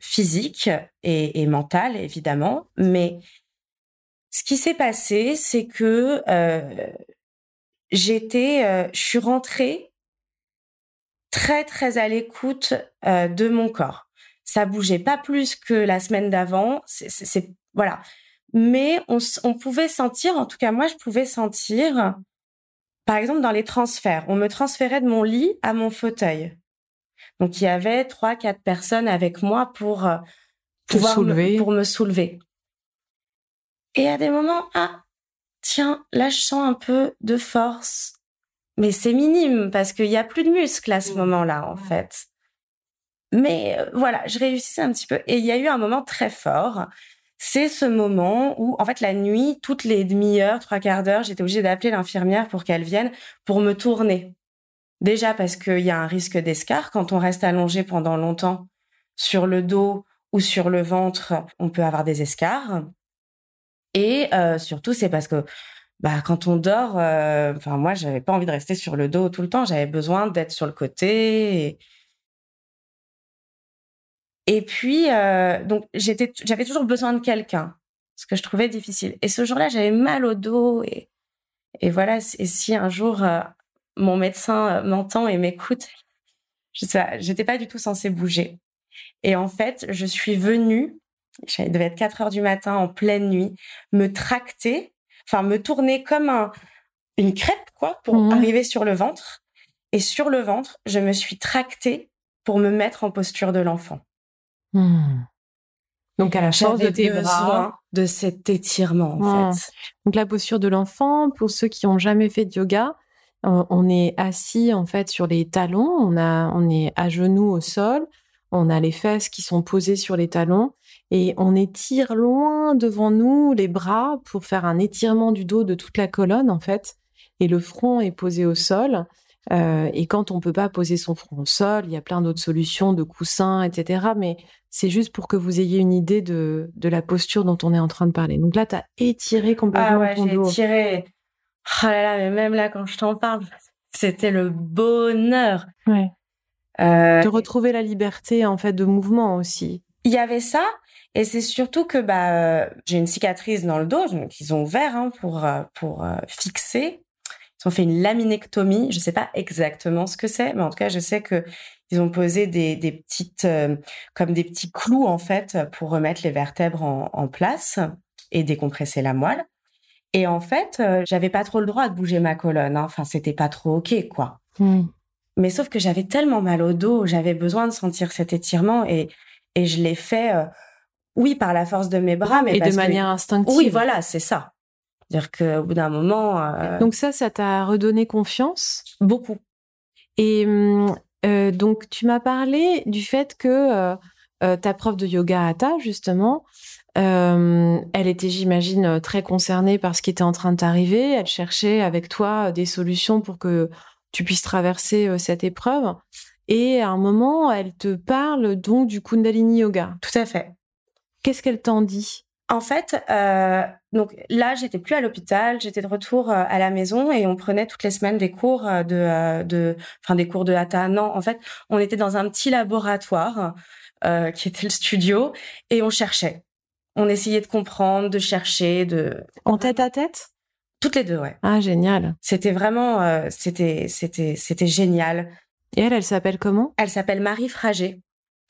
Speaker 3: physique et, mentale, évidemment. Mais ce qui s'est passé, c'est que euh, j'étais, euh, je suis rentrée très très à l'écoute de mon corps ça bougeait pas plus que la semaine d'avant. C'est voilà. Mais on, on, pouvait sentir, en tout cas moi je pouvais sentir, par exemple dans les transferts, on me transférait de mon lit à mon fauteuil. Donc il y avait trois quatre personnes avec moi pour euh, pouvoir
Speaker 2: soulever.
Speaker 3: Me, pour me soulever. Et à des moments, ah tiens, là je sens un peu de force, mais c'est minime parce qu'il y a plus de muscles à ce mmh. moment-là en fait. Mais euh, voilà, je réussissais un petit peu. Et il y a eu un moment très fort. C'est ce moment où, en fait, la nuit, toutes les demi-heures, trois quarts d'heure, j'étais obligée d'appeler l'infirmière pour qu'elle vienne pour me tourner. Déjà parce qu'il y a un risque d'escar quand on reste allongé pendant longtemps sur le dos ou sur le ventre, on peut avoir des escars. Et euh, surtout, c'est parce que bah, quand on dort, euh, enfin moi, j'avais pas envie de rester sur le dos tout le temps. J'avais besoin d'être sur le côté. Et puis, euh, donc, j'étais, j'avais toujours besoin de quelqu'un, ce que je trouvais difficile. Et ce jour-là, j'avais mal au dos. Et, et voilà, et si un jour, euh, mon médecin euh, m'entend et m'écoute, je j'étais pas du tout censée bouger. Et en fait, je suis venue, il devait être 4 heures du matin en pleine nuit, me tracter, enfin, me tourner comme un, une crêpe, quoi, pour mmh. arriver sur le ventre. Et sur le ventre, je me suis tractée pour me mettre en posture de l'enfant.
Speaker 2: Hmm. Donc à la force de tes
Speaker 3: bras, de cet étirement en hmm. fait.
Speaker 2: Donc la posture de l'enfant, pour ceux qui ont jamais fait de yoga, euh, on est assis en fait sur les talons, on a, on est à genoux au sol, on a les fesses qui sont posées sur les talons et on étire loin devant nous les bras pour faire un étirement du dos de toute la colonne en fait. Et le front est posé au sol euh, et quand on peut pas poser son front au sol, il y a plein d'autres solutions de coussins, etc. Mais c'est juste pour que vous ayez une idée de, de la posture dont on est en train de parler. Donc là, tu as étiré complètement ah
Speaker 3: ouais, j'ai étiré. Oh là là, mais même là, quand je t'en parle, c'était le bonheur.
Speaker 2: Ouais. de retrouver la liberté en fait de mouvement aussi.
Speaker 3: Il y avait ça, et c'est surtout que bah j'ai une cicatrice dans le dos, donc ils ont ouvert hein, pour pour fixer. Ils ont fait une laminectomie. Je sais pas exactement ce que c'est, mais en tout cas je sais que ils ont posé des, des petites comme des petits clous en fait pour remettre les vertèbres en, en place et décompresser la moelle. Et en fait, j'avais pas trop le droit de bouger ma colonne. Hein. Enfin, c'était pas trop ok, quoi. Mmh. Mais sauf que j'avais tellement mal au dos, j'avais besoin de sentir cet étirement et, et je l'ai fait, euh, oui, par la force de mes bras, mais
Speaker 2: et de manière instinctive.
Speaker 3: Oui, voilà, c'est ça. Dire qu'au bout d'un moment. Euh,
Speaker 2: donc ça, ça t'a redonné confiance?
Speaker 3: Beaucoup.
Speaker 2: Et hum, euh, donc tu m'as parlé du fait que ta prof de yoga Hatha, justement, elle était, j'imagine, très concernée par ce qui était en train de t'arriver. Elle cherchait avec toi des solutions pour que tu puisses traverser euh, cette épreuve. Et à un moment, elle te parle donc du Kundalini Yoga.
Speaker 3: Tout à fait.
Speaker 2: Qu'est-ce qu'elle t'en dit?
Speaker 3: En fait, euh, donc là, j'étais plus à l'hôpital, j'étais de retour euh, à la maison et on prenait toutes les semaines des cours de, de, enfin des cours de hatha. Non, en fait, on était dans un petit laboratoire qui était le studio et on cherchait. On essayait de comprendre, de chercher, de.
Speaker 2: En tête à tête?
Speaker 3: Toutes les deux, ouais.
Speaker 2: Ah, génial.
Speaker 3: C'était vraiment, euh, c'était, c'était, c'était génial.
Speaker 2: Et elle, elle s'appelle comment?
Speaker 3: Elle s'appelle Marie Frager.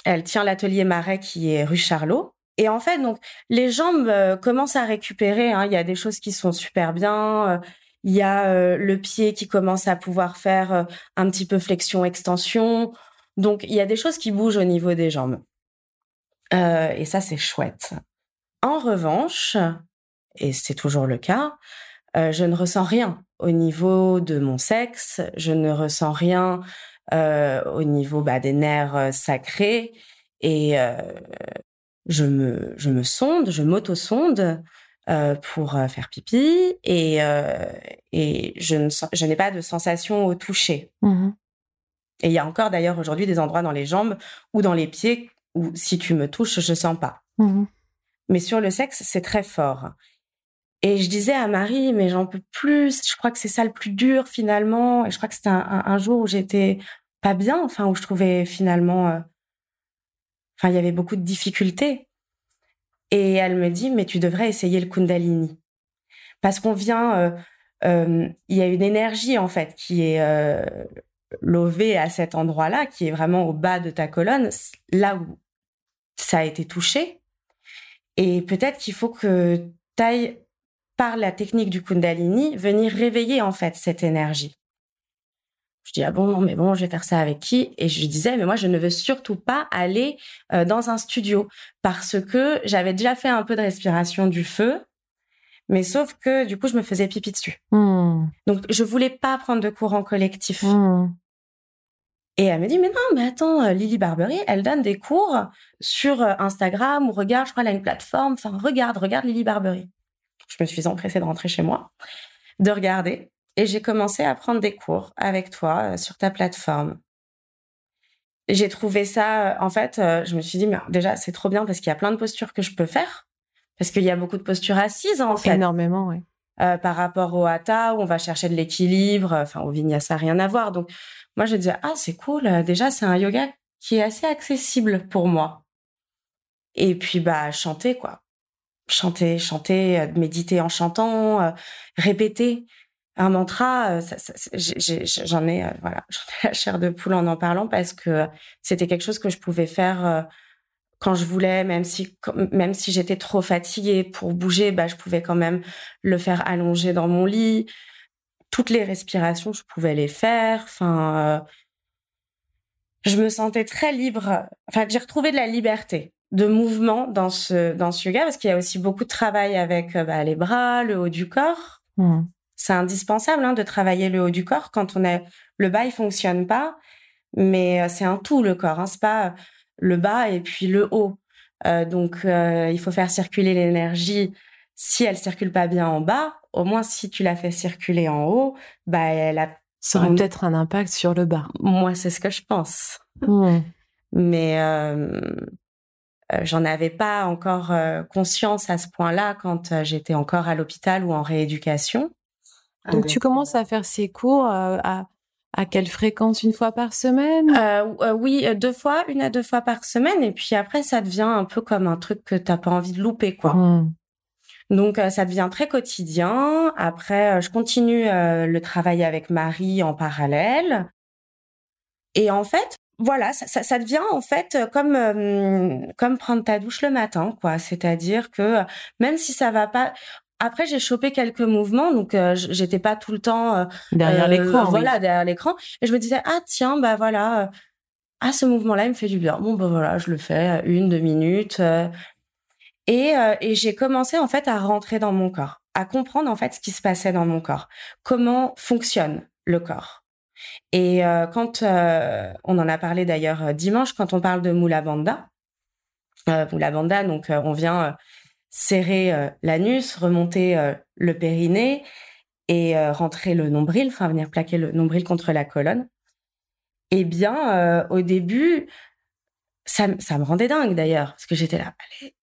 Speaker 3: Elle tient l'atelier Marais qui est rue Charlot. Et en fait, donc, les jambes euh, commencent à récupérer. Hein. Il y a des choses qui sont super bien. Euh, il y a le pied qui commence à pouvoir faire un petit peu flexion-extension. Donc, il y a des choses qui bougent au niveau des jambes. et ça, c'est chouette. En revanche, et c'est toujours le cas, euh, je ne ressens rien au niveau de mon sexe, je ne ressens rien euh, au niveau bah, des nerfs euh, sacrés et je me je me sonde, je m'auto-sonde pour faire pipi et et je ne je n'ai pas de sensation au toucher. Mmh et il y a encore d'ailleurs aujourd'hui des endroits dans les jambes ou dans les pieds où si tu me touches, je sens pas. Mmh Mais sur le sexe, c'est très fort. Et je disais à Marie, mais j'en peux plus. Je crois que c'est ça le plus dur finalement. Et je crois que c'était un, jour où j'étais pas bien, enfin où je trouvais finalement, euh, enfin il y avait beaucoup de difficultés. Et elle me dit, mais tu devrais essayer le Kundalini, parce qu'on vient, euh, euh, il y a une énergie en fait qui est lovée à cet endroit-là, qui est vraiment au bas de ta colonne, là où ça a été touché. Et peut-être qu'il faut que tu ailles par la technique du Kundalini, venir réveiller en fait cette énergie. Je dis ah bon mais bon je vais faire ça avec qui? Et je disais mais moi je ne veux surtout pas aller euh, dans un studio parce que j'avais déjà fait un peu de respiration du feu mais sauf que du coup je me faisais pipi dessus hmm. donc je voulais pas prendre de cours en collectif hmm. et elle me dit mais non mais attends euh, Lily Barbery elle donne des cours sur euh, Instagram ou regarde je crois elle a une plateforme enfin regarde regarde Lily Barbery je me suis empressée de rentrer chez moi, de regarder. Et j'ai commencé à prendre des cours avec toi euh, sur ta plateforme. J'ai trouvé ça, euh, en fait, euh, je me suis dit, mais déjà, c'est trop bien parce qu'il y a plein de postures que je peux faire. Parce qu'il y a beaucoup de postures assises, en fait.
Speaker 2: Énormément, oui.
Speaker 3: par rapport au hatha, où on va chercher de l'équilibre. Enfin, au vinyasa, rien à voir. Donc, moi, je disais, ah, c'est cool. Déjà, c'est un yoga qui est assez accessible pour moi. Et puis, bah, chanter, quoi chanter, chanter, méditer en chantant, répéter un mantra. Euh, j'en ai, voilà, j'en ai la chair de poule en en parlant parce que c'était quelque chose que je pouvais faire quand je voulais, même si même si j'étais trop fatiguée pour bouger, bah je pouvais quand même le faire allonger dans mon lit. Toutes les respirations, je pouvais les faire. Enfin, je me sentais très libre. Enfin, j'ai retrouvé de la liberté de mouvement dans ce dans ce yoga parce qu'il y a aussi beaucoup de travail avec euh, bah, les bras, le haut du corps. Hmm. C'est indispensable hein, de travailler le haut du corps quand on est le bas il fonctionne pas, mais euh, c'est un tout le corps. Hein, c'est pas euh, le bas et puis le haut. donc il faut faire circuler l'énergie. Si elle circule pas bien en bas, au moins si tu la fais circuler en haut, bah elle a
Speaker 2: ça aurait peut-être un impact sur le bas.
Speaker 3: Moi, c'est ce que je pense. Mais euh, j'en avais pas encore euh, conscience à ce point-là quand euh, j'étais encore à l'hôpital ou en rééducation.
Speaker 2: Donc tu commences à faire ces cours à, À quelle fréquence? Une fois par semaine?
Speaker 3: Oui, deux fois, une à deux fois par semaine. Et puis après, ça devient un peu comme un truc que t'as pas envie de louper, quoi. Mmh. Donc ça devient très quotidien. Après, je continue le travail avec Marie en parallèle. Et en fait, voilà, ça, ça, devient en fait comme comme prendre ta douche le matin, quoi. C'est-à-dire que même si ça va pas, après, j'ai chopé quelques mouvements, donc euh, j'étais pas tout le temps euh,
Speaker 2: derrière l'écran.
Speaker 3: Voilà, derrière l'écran. Et je me disais ah tiens bah voilà, ah ce mouvement-là il me fait du bien. Bon bah voilà, je le fais une deux minutes. et, et j'ai commencé en fait à rentrer dans mon corps, à comprendre en fait ce qui se passait dans mon corps, comment fonctionne le corps. Et quand on en a parlé d'ailleurs dimanche, quand on parle de Moula Banda, Moula Banda, donc on vient serrer euh, l'anus, remonter euh, le périnée et euh, rentrer le nombril, enfin venir plaquer le nombril contre la colonne. Eh bien, au début, ça, ça me rendait dingue d'ailleurs, parce que j'étais là, allez,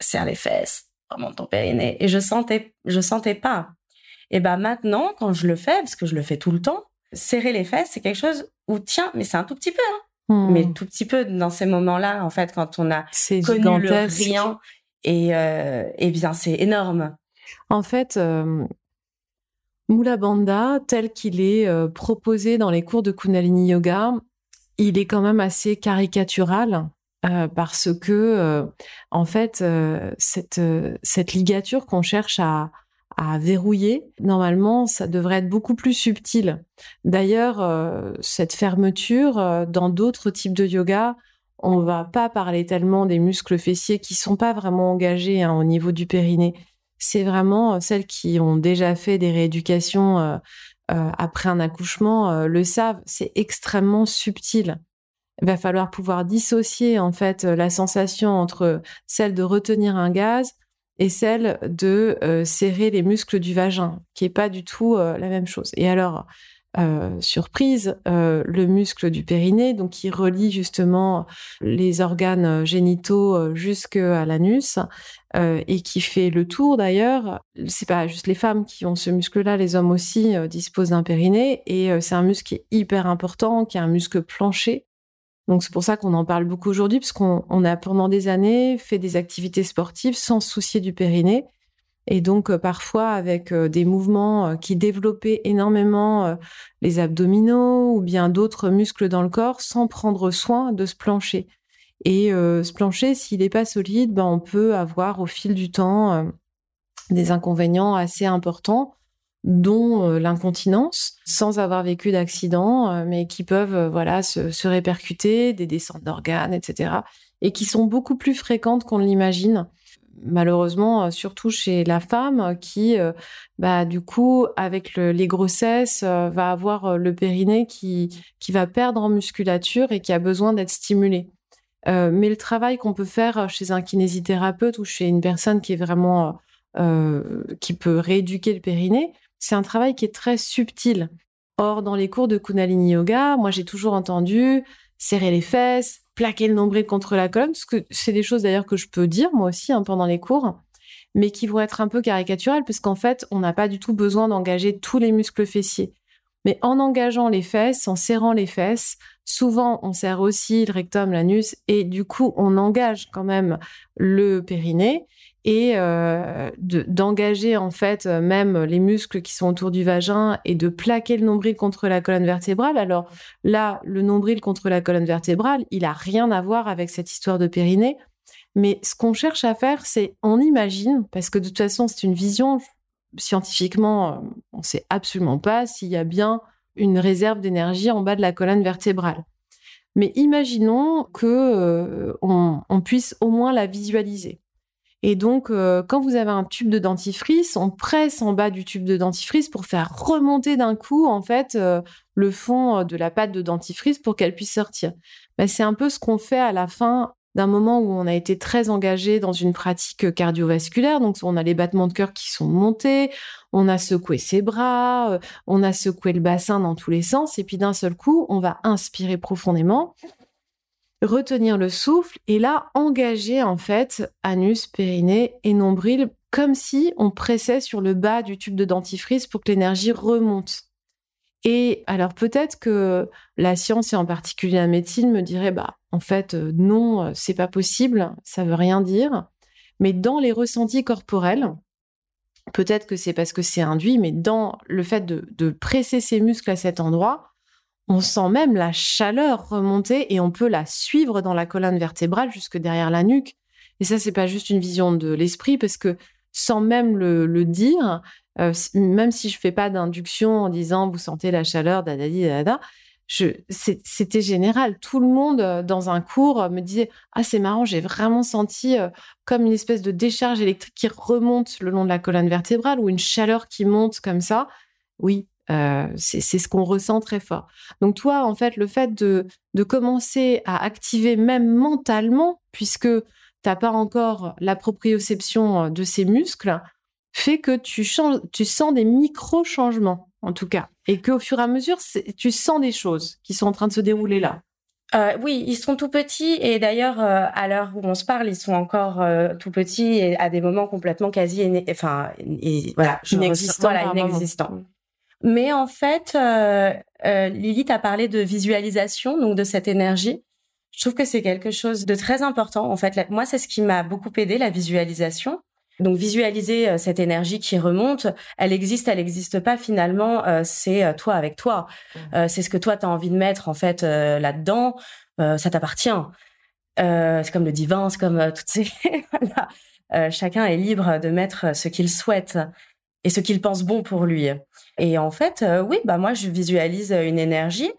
Speaker 3: serre les fesses, remonte ton périnée, et je sentais, je sentais pas. Et ben maintenant, quand je le fais, parce que je le fais tout le temps, serrer les fesses, c'est quelque chose où tiens, mais c'est un tout petit peu, hein. mais hmm. tout petit peu dans ces moments-là, en fait, quand on a connu le rien et, euh, eh bien, c'est énorme.
Speaker 2: En fait, euh, Mula Bandha, tel qu'il est euh, proposé dans les cours de Kundalini Yoga, il est quand même assez caricatural parce que, en fait, cette, cette ligature qu'on cherche à verrouiller, normalement, ça devrait être beaucoup plus subtil. D'ailleurs, cette fermeture, dans d'autres types de yoga, on va pas parler tellement des muscles fessiers qui sont pas vraiment engagés hein, au niveau du périnée. C'est vraiment euh, celles qui ont déjà fait des rééducations euh, euh, après un accouchement le savent. C'est extrêmement subtil. Il va falloir pouvoir dissocier en fait la sensation entre celle de retenir un gaz et celle de serrer les muscles du vagin, qui est pas du tout la même chose. Et alors, euh, surprise, euh, le muscle du périnée, donc qui relie justement les organes génitaux jusqu'à l'anus et qui fait le tour d'ailleurs. C'est pas juste les femmes qui ont ce muscle-là, les hommes aussi disposent d'un périnée et c'est un muscle qui est hyper important, qui est un muscle plancher. Donc c'est pour ça qu'on en parle beaucoup aujourd'hui, parce qu'on a pendant des années fait des activités sportives sans se soucier du périnée. Et donc, euh, parfois, avec euh, des mouvements euh, qui développaient énormément les abdominaux ou bien d'autres muscles dans le corps sans prendre soin de ce plancher. Et ce plancher, s'il n'est pas solide, ben, on peut avoir au fil du temps des inconvénients assez importants, dont l'incontinence, sans avoir vécu d'accident, mais qui peuvent voilà se, se répercuter, des descentes d'organes, etc., et qui sont beaucoup plus fréquentes qu'on l'imagine malheureusement, euh, surtout chez la femme qui, euh, bah, du coup, avec les grossesses, euh, va avoir le périnée qui, qui va perdre en musculature et qui a besoin d'être stimulé. mais le travail qu'on peut faire chez un kinésithérapeute ou chez une personne qui est vraiment qui peut rééduquer le périnée, c'est un travail qui est très subtil. Or, dans les cours de Kundalini Yoga, moi j'ai toujours entendu serrer les fesses, plaquer le nombril contre la colonne, parce que c'est des choses d'ailleurs que je peux dire moi aussi hein, pendant les cours, mais qui vont être un peu caricaturales, parce qu'en fait, on n'a pas du tout besoin d'engager tous les muscles fessiers. Mais en engageant les fesses, en serrant les fesses, souvent on serre aussi le rectum, l'anus, et du coup on engage quand même le périnée et euh, d'engager en fait même les muscles qui sont autour du vagin et de plaquer le nombril contre la colonne vertébrale. Alors là, le nombril contre la colonne vertébrale, il a rien à voir avec cette histoire de périnée. Mais ce qu'on cherche à faire, c'est on imagine, parce que de toute façon c'est une vision scientifiquement, on ne sait absolument pas s'il y a bien une réserve d'énergie en bas de la colonne vertébrale. Mais imaginons que euh, on puisse au moins la visualiser. Et donc, euh, quand vous avez un tube de dentifrice, on presse en bas du tube de dentifrice pour faire remonter d'un coup, en fait, euh, le fond euh, de la pâte de dentifrice pour qu'elle puisse sortir. C'est un peu ce qu'on fait à la fin d'un moment où on a été très engagé dans une pratique cardiovasculaire. Donc, on a les battements de cœur qui sont montés, on a secoué ses bras, on a secoué le bassin dans tous les sens. Et puis, d'un seul coup, on va inspirer profondément retenir le souffle et là engager en fait anus, périnée et nombril comme si on pressait sur le bas du tube de dentifrice pour que l'énergie remonte. Et alors peut-être que la science et en particulier la médecine me dirait bah en fait euh, non, c'est pas possible, ça veut rien dire. Mais dans les ressentis corporels, peut-être que c'est parce que c'est induit, mais dans le fait de, de presser ses muscles à cet endroit, on sent même la chaleur remonter et on peut la suivre dans la colonne vertébrale jusque derrière la nuque. Et ça, c'est pas juste une vision de l'esprit, parce que sans même le, dire, euh, même si je fais pas d'induction en disant vous sentez la chaleur, dadadi, dada, c'était général. Tout le monde euh, dans un cours euh, me disait ah c'est marrant, j'ai vraiment senti comme une espèce de décharge électrique qui remonte le long de la colonne vertébrale ou une chaleur qui monte comme ça. Oui, c'est ce qu'on ressent très fort. Donc toi, en fait, le fait de, de commencer à activer même mentalement, puisque t'as pas encore la proprioception de ces muscles, fait que tu, changes, tu sens des micro-changements, en tout cas. Et qu'au fur et à mesure, tu sens des choses qui sont en train de se dérouler là.
Speaker 3: Euh, oui, ils sont tout petits et d'ailleurs euh, à l'heure où on se parle, ils sont encore euh, tout petits et à des moments complètement quasi, enfin, voilà,
Speaker 2: inexistants.
Speaker 3: Voilà, inexistants. Mais en fait, euh, euh, Lily t'a parlé de visualisation, donc de cette énergie. Je trouve que c'est quelque chose de très important. En fait, moi, c'est ce qui m'a beaucoup aidé, la visualisation. Donc visualiser euh, cette énergie qui remonte, elle existe, elle n'existe pas finalement, euh, c'est toi avec toi. Mmh. c'est ce que toi tu as envie de mettre en fait là-dedans, ça t'appartient. c'est comme le divin, c'est comme toutes ces voilà. chacun est libre de mettre ce qu'il souhaite et ce qu'il pense bon pour lui. Et en fait, euh, oui, bah moi je visualise une énergie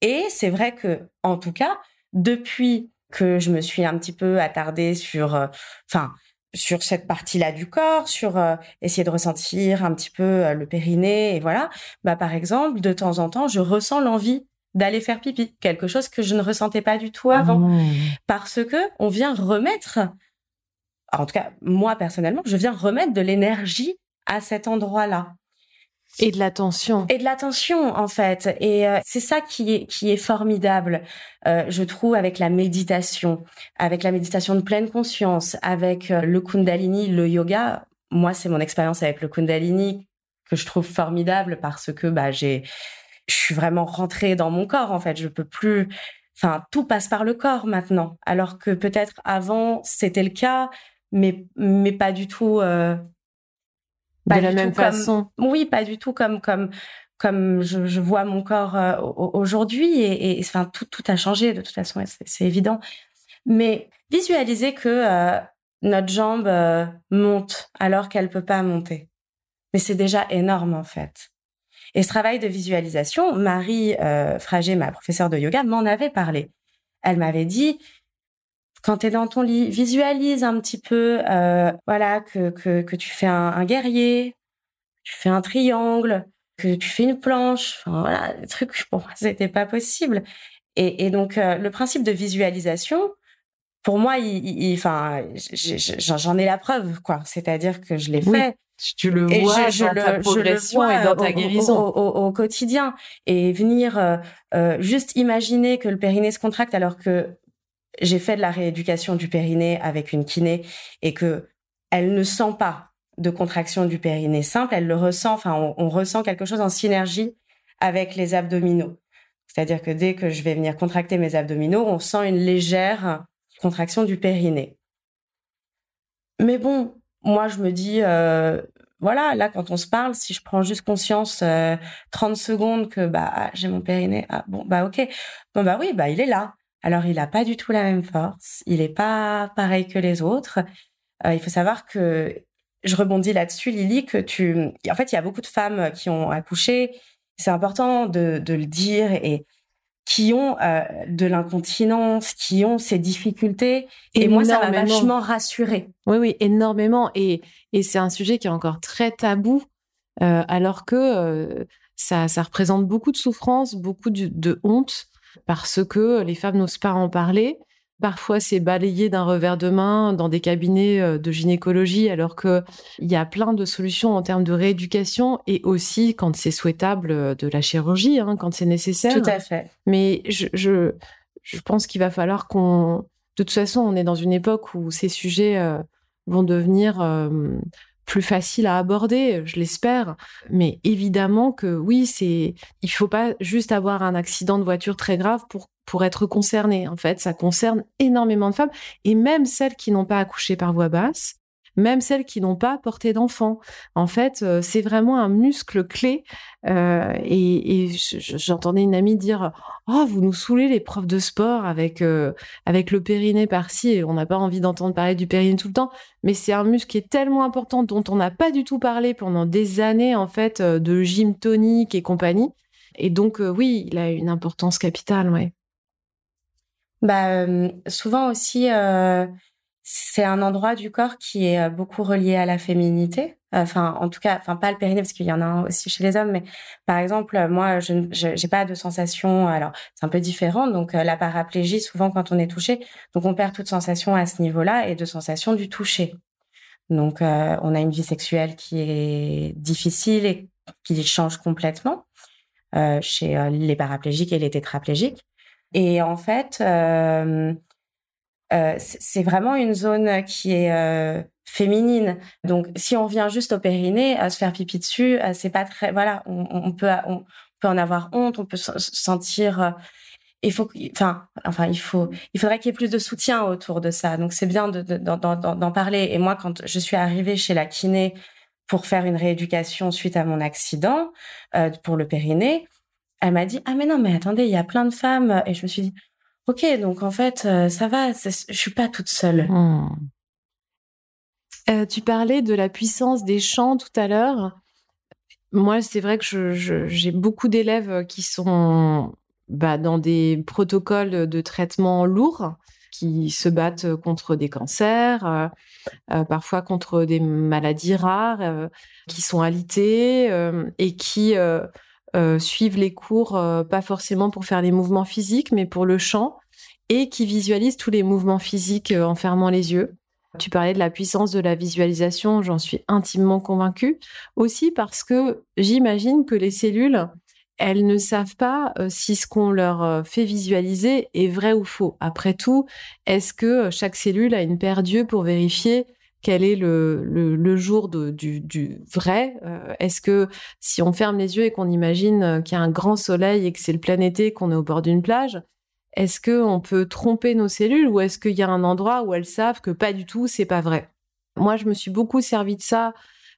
Speaker 3: et c'est vrai que en tout cas, depuis que je me suis un petit peu attardée sur euh, enfin sur cette partie-là du corps, sur euh, essayer de ressentir un petit peu le périnée et voilà, bah par exemple, de temps en temps, je ressens l'envie d'aller faire pipi, quelque chose que je ne ressentais pas du tout avant mmh. parce que on vient remettre en tout cas, moi personnellement, je viens remettre de l'énergie à cet endroit-là.
Speaker 2: Et de l'attention.
Speaker 3: Et de l'attention, en fait. Et euh, c'est ça qui est, qui est formidable, euh, je trouve, avec la méditation, avec la méditation de pleine conscience, avec euh, le kundalini, le yoga. Moi, c'est mon expérience avec le kundalini que je trouve formidable parce que bah, j'ai, je suis vraiment rentrée dans mon corps, en fait. Je peux plus, enfin, tout passe par le corps maintenant. Alors que peut-être avant, c'était le cas, mais, mais pas du tout
Speaker 2: pas de la même façon.
Speaker 3: oui, pas du tout comme comme comme je, je vois mon corps euh, aujourd'hui et, enfin tout tout a changé de toute façon, c'est évident. Mais visualiser que euh, notre jambe euh, monte alors qu'elle peut pas monter, mais c'est déjà énorme en fait. Et ce travail de visualisation, Marie Fragé, ma professeure de yoga, m'en avait parlé. Elle m'avait dit, quand tu es dans ton lit, visualise un petit peu, euh, voilà, que, que, que, tu fais un, un, guerrier, tu fais un triangle, que tu fais une planche, enfin, voilà, des trucs, pour moi, c'était pas possible. Et, et donc, euh, le principe de visualisation, pour moi, il, enfin, j'en ai la preuve, quoi. C'est-à-dire que je l'ai fait.
Speaker 2: Tu le vois je, dans ta progression et dans ta guérison
Speaker 3: au, au, au, quotidien et venir euh, euh, juste imaginer que le périnée se contracte alors que j'ai fait de la rééducation du périnée avec une kiné et que elle ne sent pas de contraction du périnée simple, elle le ressent, enfin, on, ressent quelque chose en synergie avec les abdominaux. C'est-à-dire que dès que je vais venir contracter mes abdominaux, on sent une légère contraction du périnée. Mais bon, moi, je me dis, euh, voilà, là, quand on se parle, si je prends juste conscience euh, 30 secondes que bah j'ai mon périnée, ah, bon, bah ok, bon bah oui, bah il est là. Alors, il n'a pas du tout la même force. Il n'est pas pareil que les autres. Euh, il faut savoir que je rebondis là-dessus, Lily, que tu, en fait, il y a beaucoup de femmes qui ont accouché. C'est important de, le dire et qui ont euh, de l'incontinence, qui ont ces difficultés. Et moi, ça m'a vachement rassurée.
Speaker 2: Oui, oui, énormément. Et, et c'est un sujet qui est encore très tabou, euh, alors que ça, ça représente beaucoup de souffrance, beaucoup de honte parce que les femmes n'osent pas en parler. Parfois, c'est balayé d'un revers de main dans des cabinets euh, de gynécologie, alors qu'il y a plein de solutions en termes de rééducation et aussi, quand c'est souhaitable, euh, de la chirurgie, hein, quand c'est nécessaire.
Speaker 3: Tout à fait.
Speaker 2: Mais je, je, pense qu'il va falloir qu'on... De toute façon, on est dans une époque où ces sujets euh, vont devenir plus facile à aborder, je l'espère. Mais évidemment que oui, c'est, il faut pas juste avoir un accident de voiture très grave pour pour être concerné. En fait, ça concerne énormément de femmes et même celles qui n'ont pas accouché par voie basse même celles qui n'ont pas porté d'enfant. En fait, euh, c'est vraiment un muscle clé. Euh, et, j'entendais une amie dire Oh, vous nous saoulez les profs de sport avec, euh, avec le périnée par-ci, et on n'a pas envie d'entendre parler du périnée tout le temps. Mais c'est un muscle qui est tellement important, dont on n'a pas du tout parlé pendant des années, en fait, de gym tonique et compagnie. Et donc, oui, il a une importance capitale, ouais.
Speaker 3: Bah, souvent aussi, c'est un endroit du corps qui est euh, beaucoup relié à la féminité. Enfin, en tout cas, enfin pas le périnée parce qu'il y en a aussi chez les hommes, mais par exemple, moi, je n'ai pas de sensation. Alors, c'est un peu différent. Donc, euh, la paraplégie, souvent quand on est touché, donc on perd toute sensation à ce niveau-là et de sensation du toucher. Donc, euh, on a une vie sexuelle qui est difficile et qui change complètement chez les paraplégiques et les tétraplégiques. Et en fait, euh, c'est vraiment une zone qui est euh, féminine. Donc, si on vient juste au périnée, à se faire pipi dessus, euh, c'est pas très. Voilà, on, peut on peut en avoir honte, on peut se sentir. il faut, enfin, enfin, il faut, il faudrait qu'il y ait plus de soutien autour de ça. Donc, c'est bien d'en parler. Et moi, quand je suis arrivée chez la kiné pour faire une rééducation suite à mon accident pour le périnée, elle m'a dit ah mais non mais attendez, il y a plein de femmes. Et je me suis dit Ok, donc en fait, euh, ça va, je suis pas toute seule. Hmm.
Speaker 2: Euh, tu parlais de la puissance des chants tout à l'heure. Moi, c'est vrai que j'ai beaucoup d'élèves qui sont bah, dans des protocoles de traitement lourds, qui se battent contre des cancers, euh, parfois contre des maladies rares, qui sont alités et qui suivent les cours euh, pas forcément pour faire les mouvements physiques, mais pour le chant, et qui visualisent tous les mouvements physiques euh, en fermant les yeux. Tu parlais de la puissance de la visualisation, j'en suis intimement convaincue. Aussi parce que j'imagine que les cellules, elles ne savent pas si ce qu'on leur fait visualiser est vrai ou faux. Après tout, est-ce que chaque cellule a une paire d'yeux pour vérifier quel est le, le, jour du, vrai euh, Est-ce que si on ferme les yeux et qu'on imagine euh, qu'il y a un grand soleil et que c'est le plein été, qu'on est au bord d'une plage, est-ce qu'on peut tromper nos cellules ou est-ce qu'il y a un endroit où elles savent que pas du tout, c'est pas vrai? Moi, je me suis beaucoup servi de ça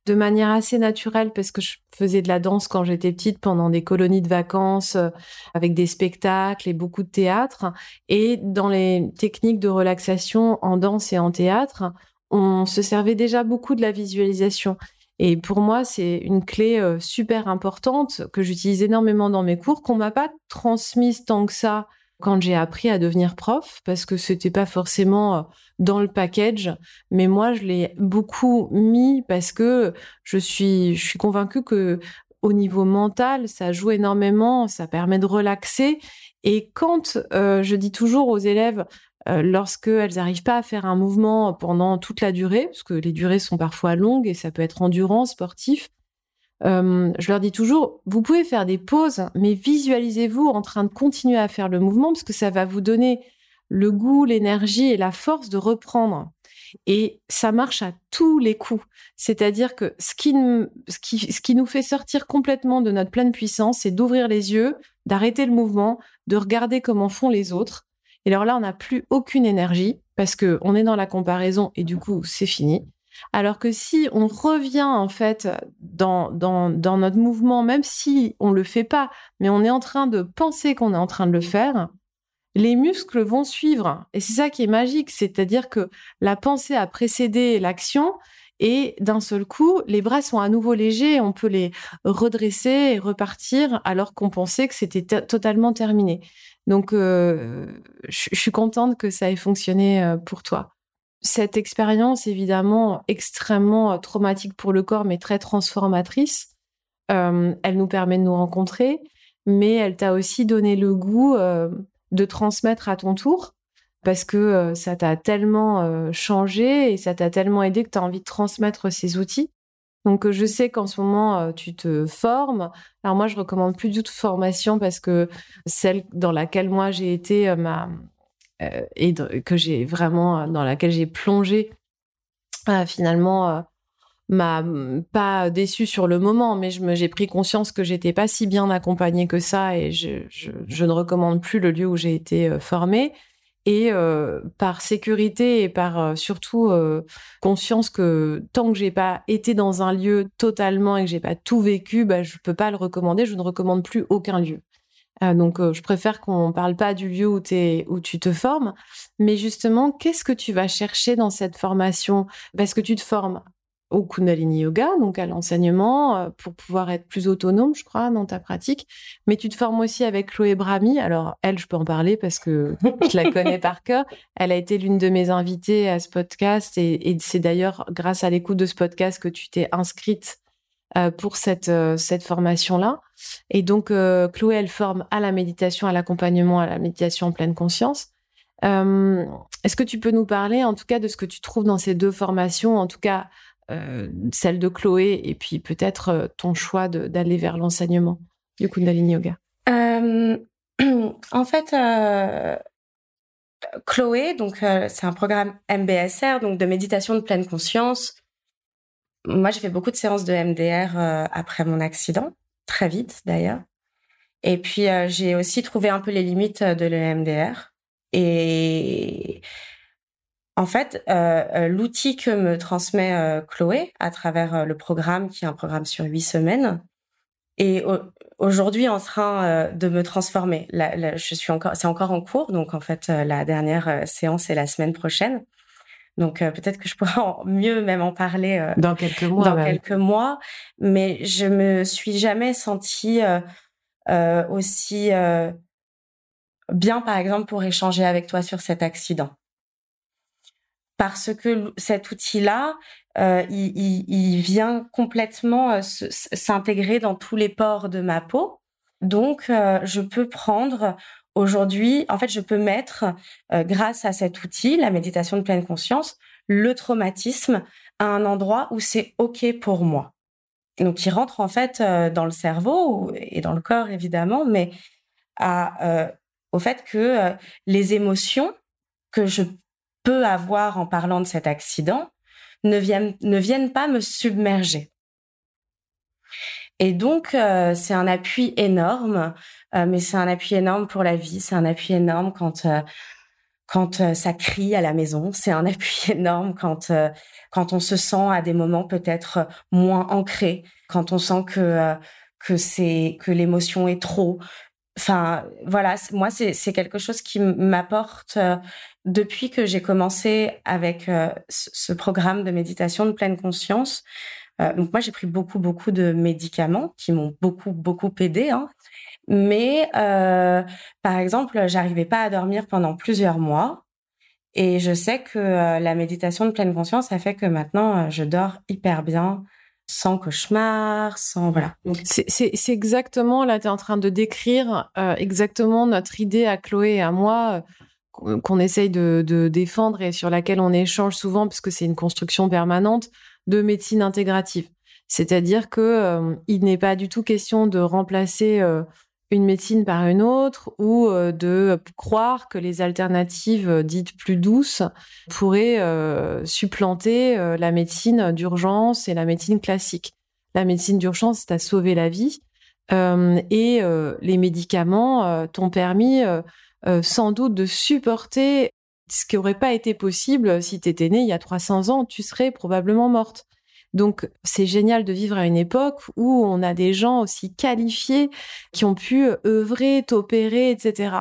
Speaker 2: de manière assez naturelle parce que je faisais de la danse quand j'étais petite pendant des colonies de vacances euh, avec des spectacles et beaucoup de théâtre. Et dans les techniques de relaxation en danse et en théâtre, on se servait déjà beaucoup de la visualisation. Et pour moi, c'est une clé euh, super importante que j'utilise énormément dans mes cours, qu'on m'a pas transmise tant que ça quand j'ai appris à devenir prof, parce que c'était pas forcément euh, dans le package, mais moi je l'ai beaucoup mis parce que je suis, je suis convaincue que au niveau mental, ça joue énormément, ça permet de relaxer. Et quand euh, je dis toujours aux élèves, euh, lorsqu'elles n'arrivent pas à faire un mouvement pendant toute la durée, parce que les durées sont parfois longues et ça peut être endurant, sportif, euh, je leur dis toujours, vous pouvez faire des pauses, mais visualisez-vous en train de continuer à faire le mouvement, parce que ça va vous donner le goût, l'énergie et la force de reprendre. Et ça marche à tous les coups. C'est-à-dire que ce qui, ce, qui, nous fait sortir complètement de notre pleine puissance, c'est d'ouvrir les yeux, d'arrêter le mouvement, de regarder comment font les autres et alors là, on n'a plus aucune énergie parce que on est dans la comparaison et du coup, c'est fini. Alors que si on revient en fait dans, dans, dans notre mouvement, même si on le fait pas, mais on est en train de penser qu'on est en train de le faire, les muscles vont suivre. Et c'est ça qui est magique, c'est-à-dire que la pensée a précédé l'action et d'un seul coup, les bras sont à nouveau légers, on peut les redresser et repartir alors qu'on pensait que c'était totalement terminé. Donc, euh, je suis contente que ça ait fonctionné euh, pour toi. Cette expérience, évidemment, extrêmement euh, traumatique pour le corps, mais très transformatrice, elle nous permet de nous rencontrer, mais elle t'a aussi donné le goût de transmettre à ton tour, parce que ça t'a tellement changé et ça t'a tellement aidé que tu as envie de transmettre ces outils. Donc, je sais qu'en ce moment, euh, tu te formes. Alors, moi, je recommande plus du tout formation parce que celle dans laquelle moi j'ai été, euh, euh, et que j'ai vraiment, dans laquelle j'ai plongé, finalement, m'a pas déçu sur le moment, mais j'ai pris conscience que j'étais pas si bien accompagnée que ça et je, ne recommande plus le lieu où j'ai été euh, formée. Et euh, par sécurité et par euh, surtout conscience que tant que j'ai pas été dans un lieu totalement et que j'ai pas tout vécu, bah, je peux pas le recommander. Je ne recommande plus aucun lieu. donc, je préfère qu'on parle pas du lieu où, es, où tu te formes, mais justement, qu'est-ce que tu vas chercher dans cette formation? Parce que tu te formes au Kundalini Yoga, donc à l'enseignement, euh, pour pouvoir être plus autonome, je crois, dans ta pratique. Mais tu te formes aussi avec Chloé Brami. Alors, elle, je peux en parler parce que je la connais par cœur. Elle a été l'une de mes invitées à ce podcast et, c'est d'ailleurs grâce à l'écoute de ce podcast que tu t'es inscrite euh, pour cette, euh, cette formation-là. Et donc, Chloé, elle forme à la méditation, à l'accompagnement, à la méditation en pleine conscience. Est-ce que tu peux nous parler, en tout cas, de ce que tu trouves dans ces deux formations, en tout cas euh, celle de Chloé et puis peut-être euh, ton choix d'aller vers l'enseignement du Kundalini Yoga
Speaker 3: euh, En fait, Chloé, c'est un programme MBSR, donc de méditation de pleine conscience. Moi, j'ai fait beaucoup de séances de MDR après mon accident, très vite d'ailleurs. Et puis, j'ai aussi trouvé un peu les limites de l'EMDR. Et en fait, euh, euh, l'outil que me transmet euh, Chloé à travers le programme, qui est un programme sur huit semaines, est aujourd'hui en train de me transformer. je suis encore, c'est encore en cours, donc en fait, la dernière séance est la semaine prochaine. Donc peut-être que je pourrais mieux même en parler
Speaker 2: dans quelques mois.
Speaker 3: Dans quelques mois, mais je me suis jamais sentie aussi bien, par exemple, pour échanger avec toi sur cet accident parce que cet outil-là, euh, il, vient complètement euh, s'intégrer dans tous les pores de ma peau. Donc, euh, je peux prendre aujourd'hui, en fait, je peux mettre, grâce à cet outil, la méditation de pleine conscience, le traumatisme à un endroit où c'est OK pour moi. Donc, il rentre en fait dans le cerveau et dans le corps, évidemment, mais au fait que les émotions que je peux avoir en parlant de cet accident ne viennent, ne viennent pas me submerger. Et donc, euh, c'est un appui énorme, euh, mais c'est un appui énorme pour la vie, c'est un appui énorme quand, euh, quand ça crie à la maison, c'est un appui énorme quand, quand on se sent à des moments peut-être moins ancré, quand on sent que, que, c'est, que l'émotion est trop, Enfin, voilà, moi, c'est quelque chose qui m'apporte depuis que j'ai commencé avec euh, ce programme de méditation de pleine conscience. Euh, donc, moi, j'ai pris beaucoup, beaucoup de médicaments qui m'ont beaucoup, beaucoup aidé. Hein. Mais, par exemple, j'arrivais pas à dormir pendant plusieurs mois. Et je sais que la méditation de pleine conscience a fait que maintenant, je dors hyper bien sans cauchemar, sans voilà.
Speaker 2: C'est exactement là, tu es en train de décrire euh, exactement notre idée à Chloé et à moi euh, qu'on essaye de, défendre et sur laquelle on échange souvent parce que c'est une construction permanente de médecine intégrative. C'est-à-dire que euh, il n'est pas du tout question de remplacer une médecine par une autre ou euh, de croire que les alternatives euh, dites plus douces pourraient euh, supplanter la médecine d'urgence et la médecine classique. La médecine d'urgence, c'est à sauver la vie et les médicaments t'ont permis sans doute de supporter ce qui n'aurait pas été possible si tu étais née il y a 300 ans, tu serais probablement morte. Donc, c'est génial de vivre à une époque où on a des gens aussi qualifiés qui ont pu œuvrer, t'opérer, etc.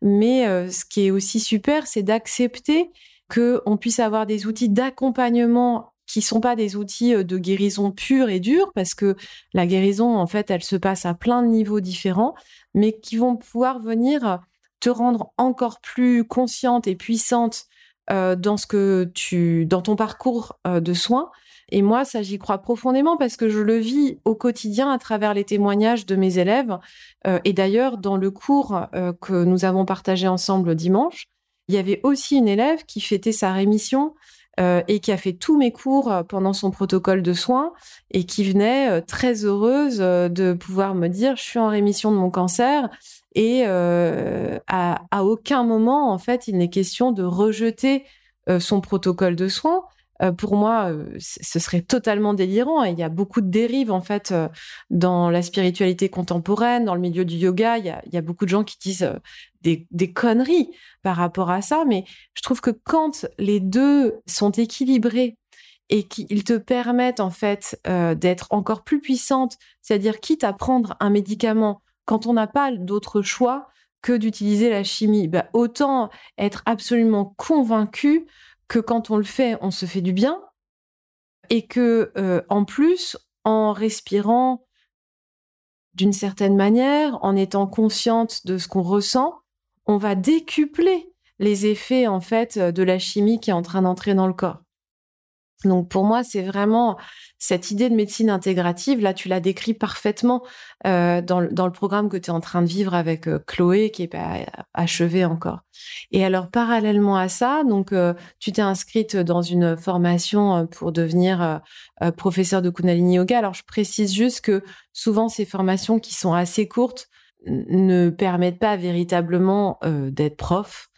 Speaker 2: Mais euh, ce qui est aussi super, c'est d'accepter qu'on puisse avoir des outils d'accompagnement qui sont pas des outils euh, de guérison pure et dure, parce que la guérison, en fait, elle se passe à plein de niveaux différents, mais qui vont pouvoir venir te rendre encore plus consciente et puissante euh, dans ce que tu, dans ton parcours de soins, et moi, ça, j'y crois profondément parce que je le vis au quotidien à travers les témoignages de mes élèves. Euh, et d'ailleurs, dans le cours euh, que nous avons partagé ensemble dimanche, il y avait aussi une élève qui fêtait sa rémission euh, et qui a fait tous mes cours pendant son protocole de soins et qui venait très heureuse de pouvoir me dire je suis en rémission de mon cancer et à, à, aucun moment en fait il n'est question de rejeter son protocole de soins euh, pour moi, euh, ce serait totalement délirant. Et il y a beaucoup de dérives, en fait, euh, dans la spiritualité contemporaine, dans le milieu du yoga. Il y a, beaucoup de gens qui disent des, des, conneries par rapport à ça. Mais je trouve que quand les deux sont équilibrés et qu'ils te permettent, en fait, d'être encore plus puissante, c'est-à-dire quitte à prendre un médicament quand on n'a pas d'autre choix que d'utiliser la chimie, bah, autant être absolument convaincu que quand on le fait, on se fait du bien et que euh, en plus, en respirant d'une certaine manière, en étant consciente de ce qu'on ressent, on va décupler les effets en fait de la chimie qui est en train d'entrer dans le corps. Donc pour moi, c'est vraiment cette idée de médecine intégrative. Là, tu l'as décrit parfaitement euh, dans, le programme que tu es en train de vivre avec euh, Chloé, qui est pas achevé encore. Et alors, parallèlement à ça, donc euh, tu t'es inscrite dans une formation pour devenir professeur de Kundalini Yoga. Alors, je précise juste que souvent, ces formations qui sont assez courtes ne permettent pas véritablement d'être prof.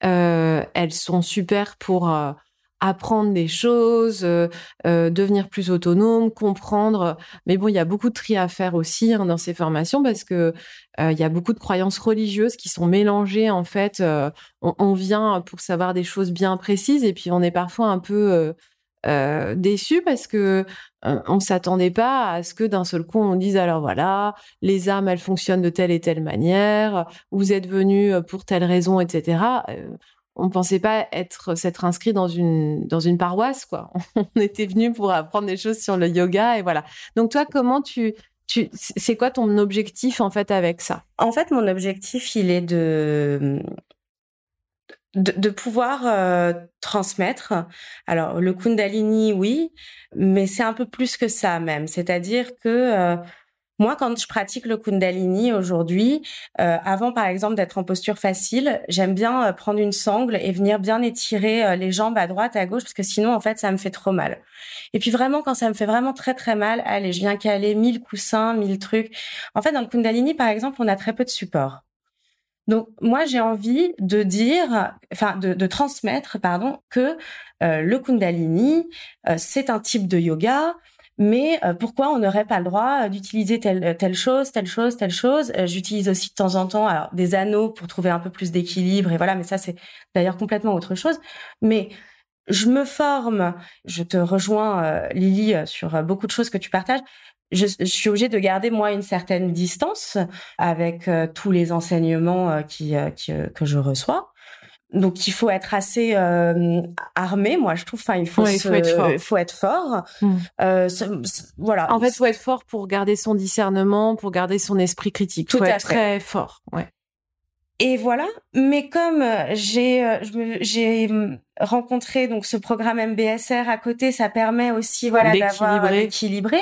Speaker 2: elles sont super pour apprendre des choses, euh, euh, devenir plus autonome, comprendre. Mais bon, il y a beaucoup de tri à faire aussi hein, dans ces formations parce que euh, il y a beaucoup de croyances religieuses qui sont mélangées. En fait, on, vient pour savoir des choses bien précises et puis on est parfois un peu déçu parce que on s'attendait pas à ce que d'un seul coup on dise alors voilà les âmes elles fonctionnent de telle et telle manière vous êtes venu pour telle raison etc on pensait pas être s'être inscrit dans une dans une paroisse quoi. On était venu pour apprendre des choses sur le yoga et voilà. Donc toi comment tu tu c'est quoi ton objectif en fait avec ça?
Speaker 3: En fait mon objectif il est de de, pouvoir euh, transmettre. Alors le Kundalini oui, mais c'est un peu plus que ça même. C'est-à-dire que euh, moi, quand je pratique le Kundalini aujourd'hui, euh, avant par exemple d'être en posture facile, j'aime bien euh, prendre une sangle et venir bien étirer euh, les jambes à droite, à gauche, parce que sinon en fait ça me fait trop mal. Et puis vraiment quand ça me fait vraiment très très mal, allez, je viens caler mille coussins, mille trucs. En fait, dans le Kundalini par exemple, on a très peu de support. Donc moi j'ai envie de dire, enfin de, de transmettre, pardon, que le Kundalini c'est un type de yoga mais euh, pourquoi on n'aurait pas le droit euh, d'utiliser telle telle chose, telle chose, telle chose? Euh, J'utilise aussi de temps en temps alors des anneaux pour trouver un peu plus d'équilibre et voilà, mais ça c'est d'ailleurs complètement autre chose. Mais je me forme, je te rejoins Lily sur beaucoup de choses que tu partages. Je, suis obligée de garder moi une certaine distance avec tous les enseignements qui, que je reçois donc il faut être assez euh, armé, moi je trouve. Enfin, il faut, il faut être fort. Il faut être fort. Hmm. Euh, voilà.
Speaker 2: En fait, il faut être fort pour garder son discernement, pour garder son esprit critique. Tout faut être très fort. Ouais.
Speaker 3: Et voilà. Mais comme j'ai euh, j'ai rencontré donc ce programme MBSR à côté, ça permet aussi voilà d'avoir équilibré.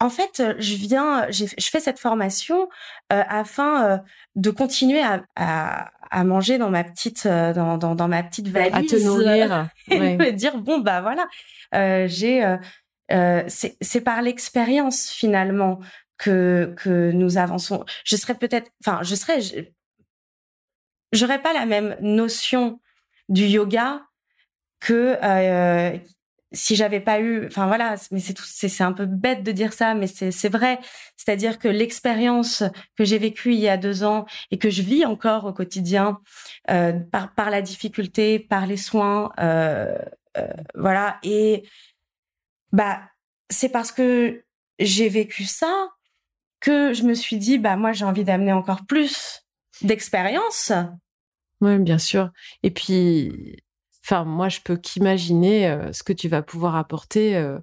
Speaker 3: En fait, je viens, je fais cette formation euh, afin de continuer à, à, à, manger dans ma petite euh, dans, dans, dans, ma petite valise,
Speaker 2: à te nourrir,
Speaker 3: et me dire bon bah voilà, euh, j'ai euh, c'est par l'expérience finalement que que nous avançons. Je serais peut-être, enfin, je serais, j'aurais pas la même notion du yoga que euh, si j'avais pas eu, enfin voilà, mais c'est tout, c'est un peu bête de dire ça, mais c'est vrai. C'est-à-dire que l'expérience que j'ai vécue il y a deux ans et que je vis encore au quotidien, euh, par par la difficulté, par les soins, euh, euh, voilà, et bah c'est parce que j'ai vécu ça que je me suis dit bah moi j'ai envie d'amener encore plus d'expérience.
Speaker 2: Oui, bien sûr. Et puis Enfin, moi, je peux qu'imaginer euh, ce que tu vas pouvoir apporter euh,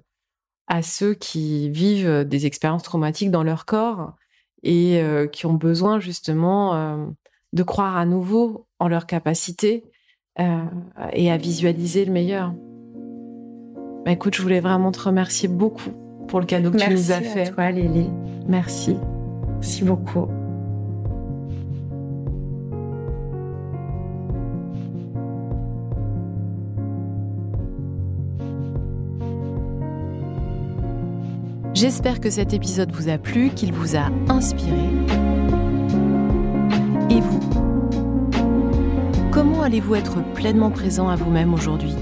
Speaker 2: à ceux qui vivent des expériences traumatiques dans leur corps et euh, qui ont besoin justement de croire à nouveau en leur capacité et à visualiser le meilleur. Bah, écoute, je voulais vraiment te remercier beaucoup pour le cadeau que tu nous as fait.
Speaker 3: Merci à toi, Lily.
Speaker 2: Merci.
Speaker 3: Merci beaucoup.
Speaker 2: J'espère que cet épisode vous a plu, qu'il vous a inspiré. Et vous? Comment allez-vous être pleinement présent à vous-même aujourd'hui?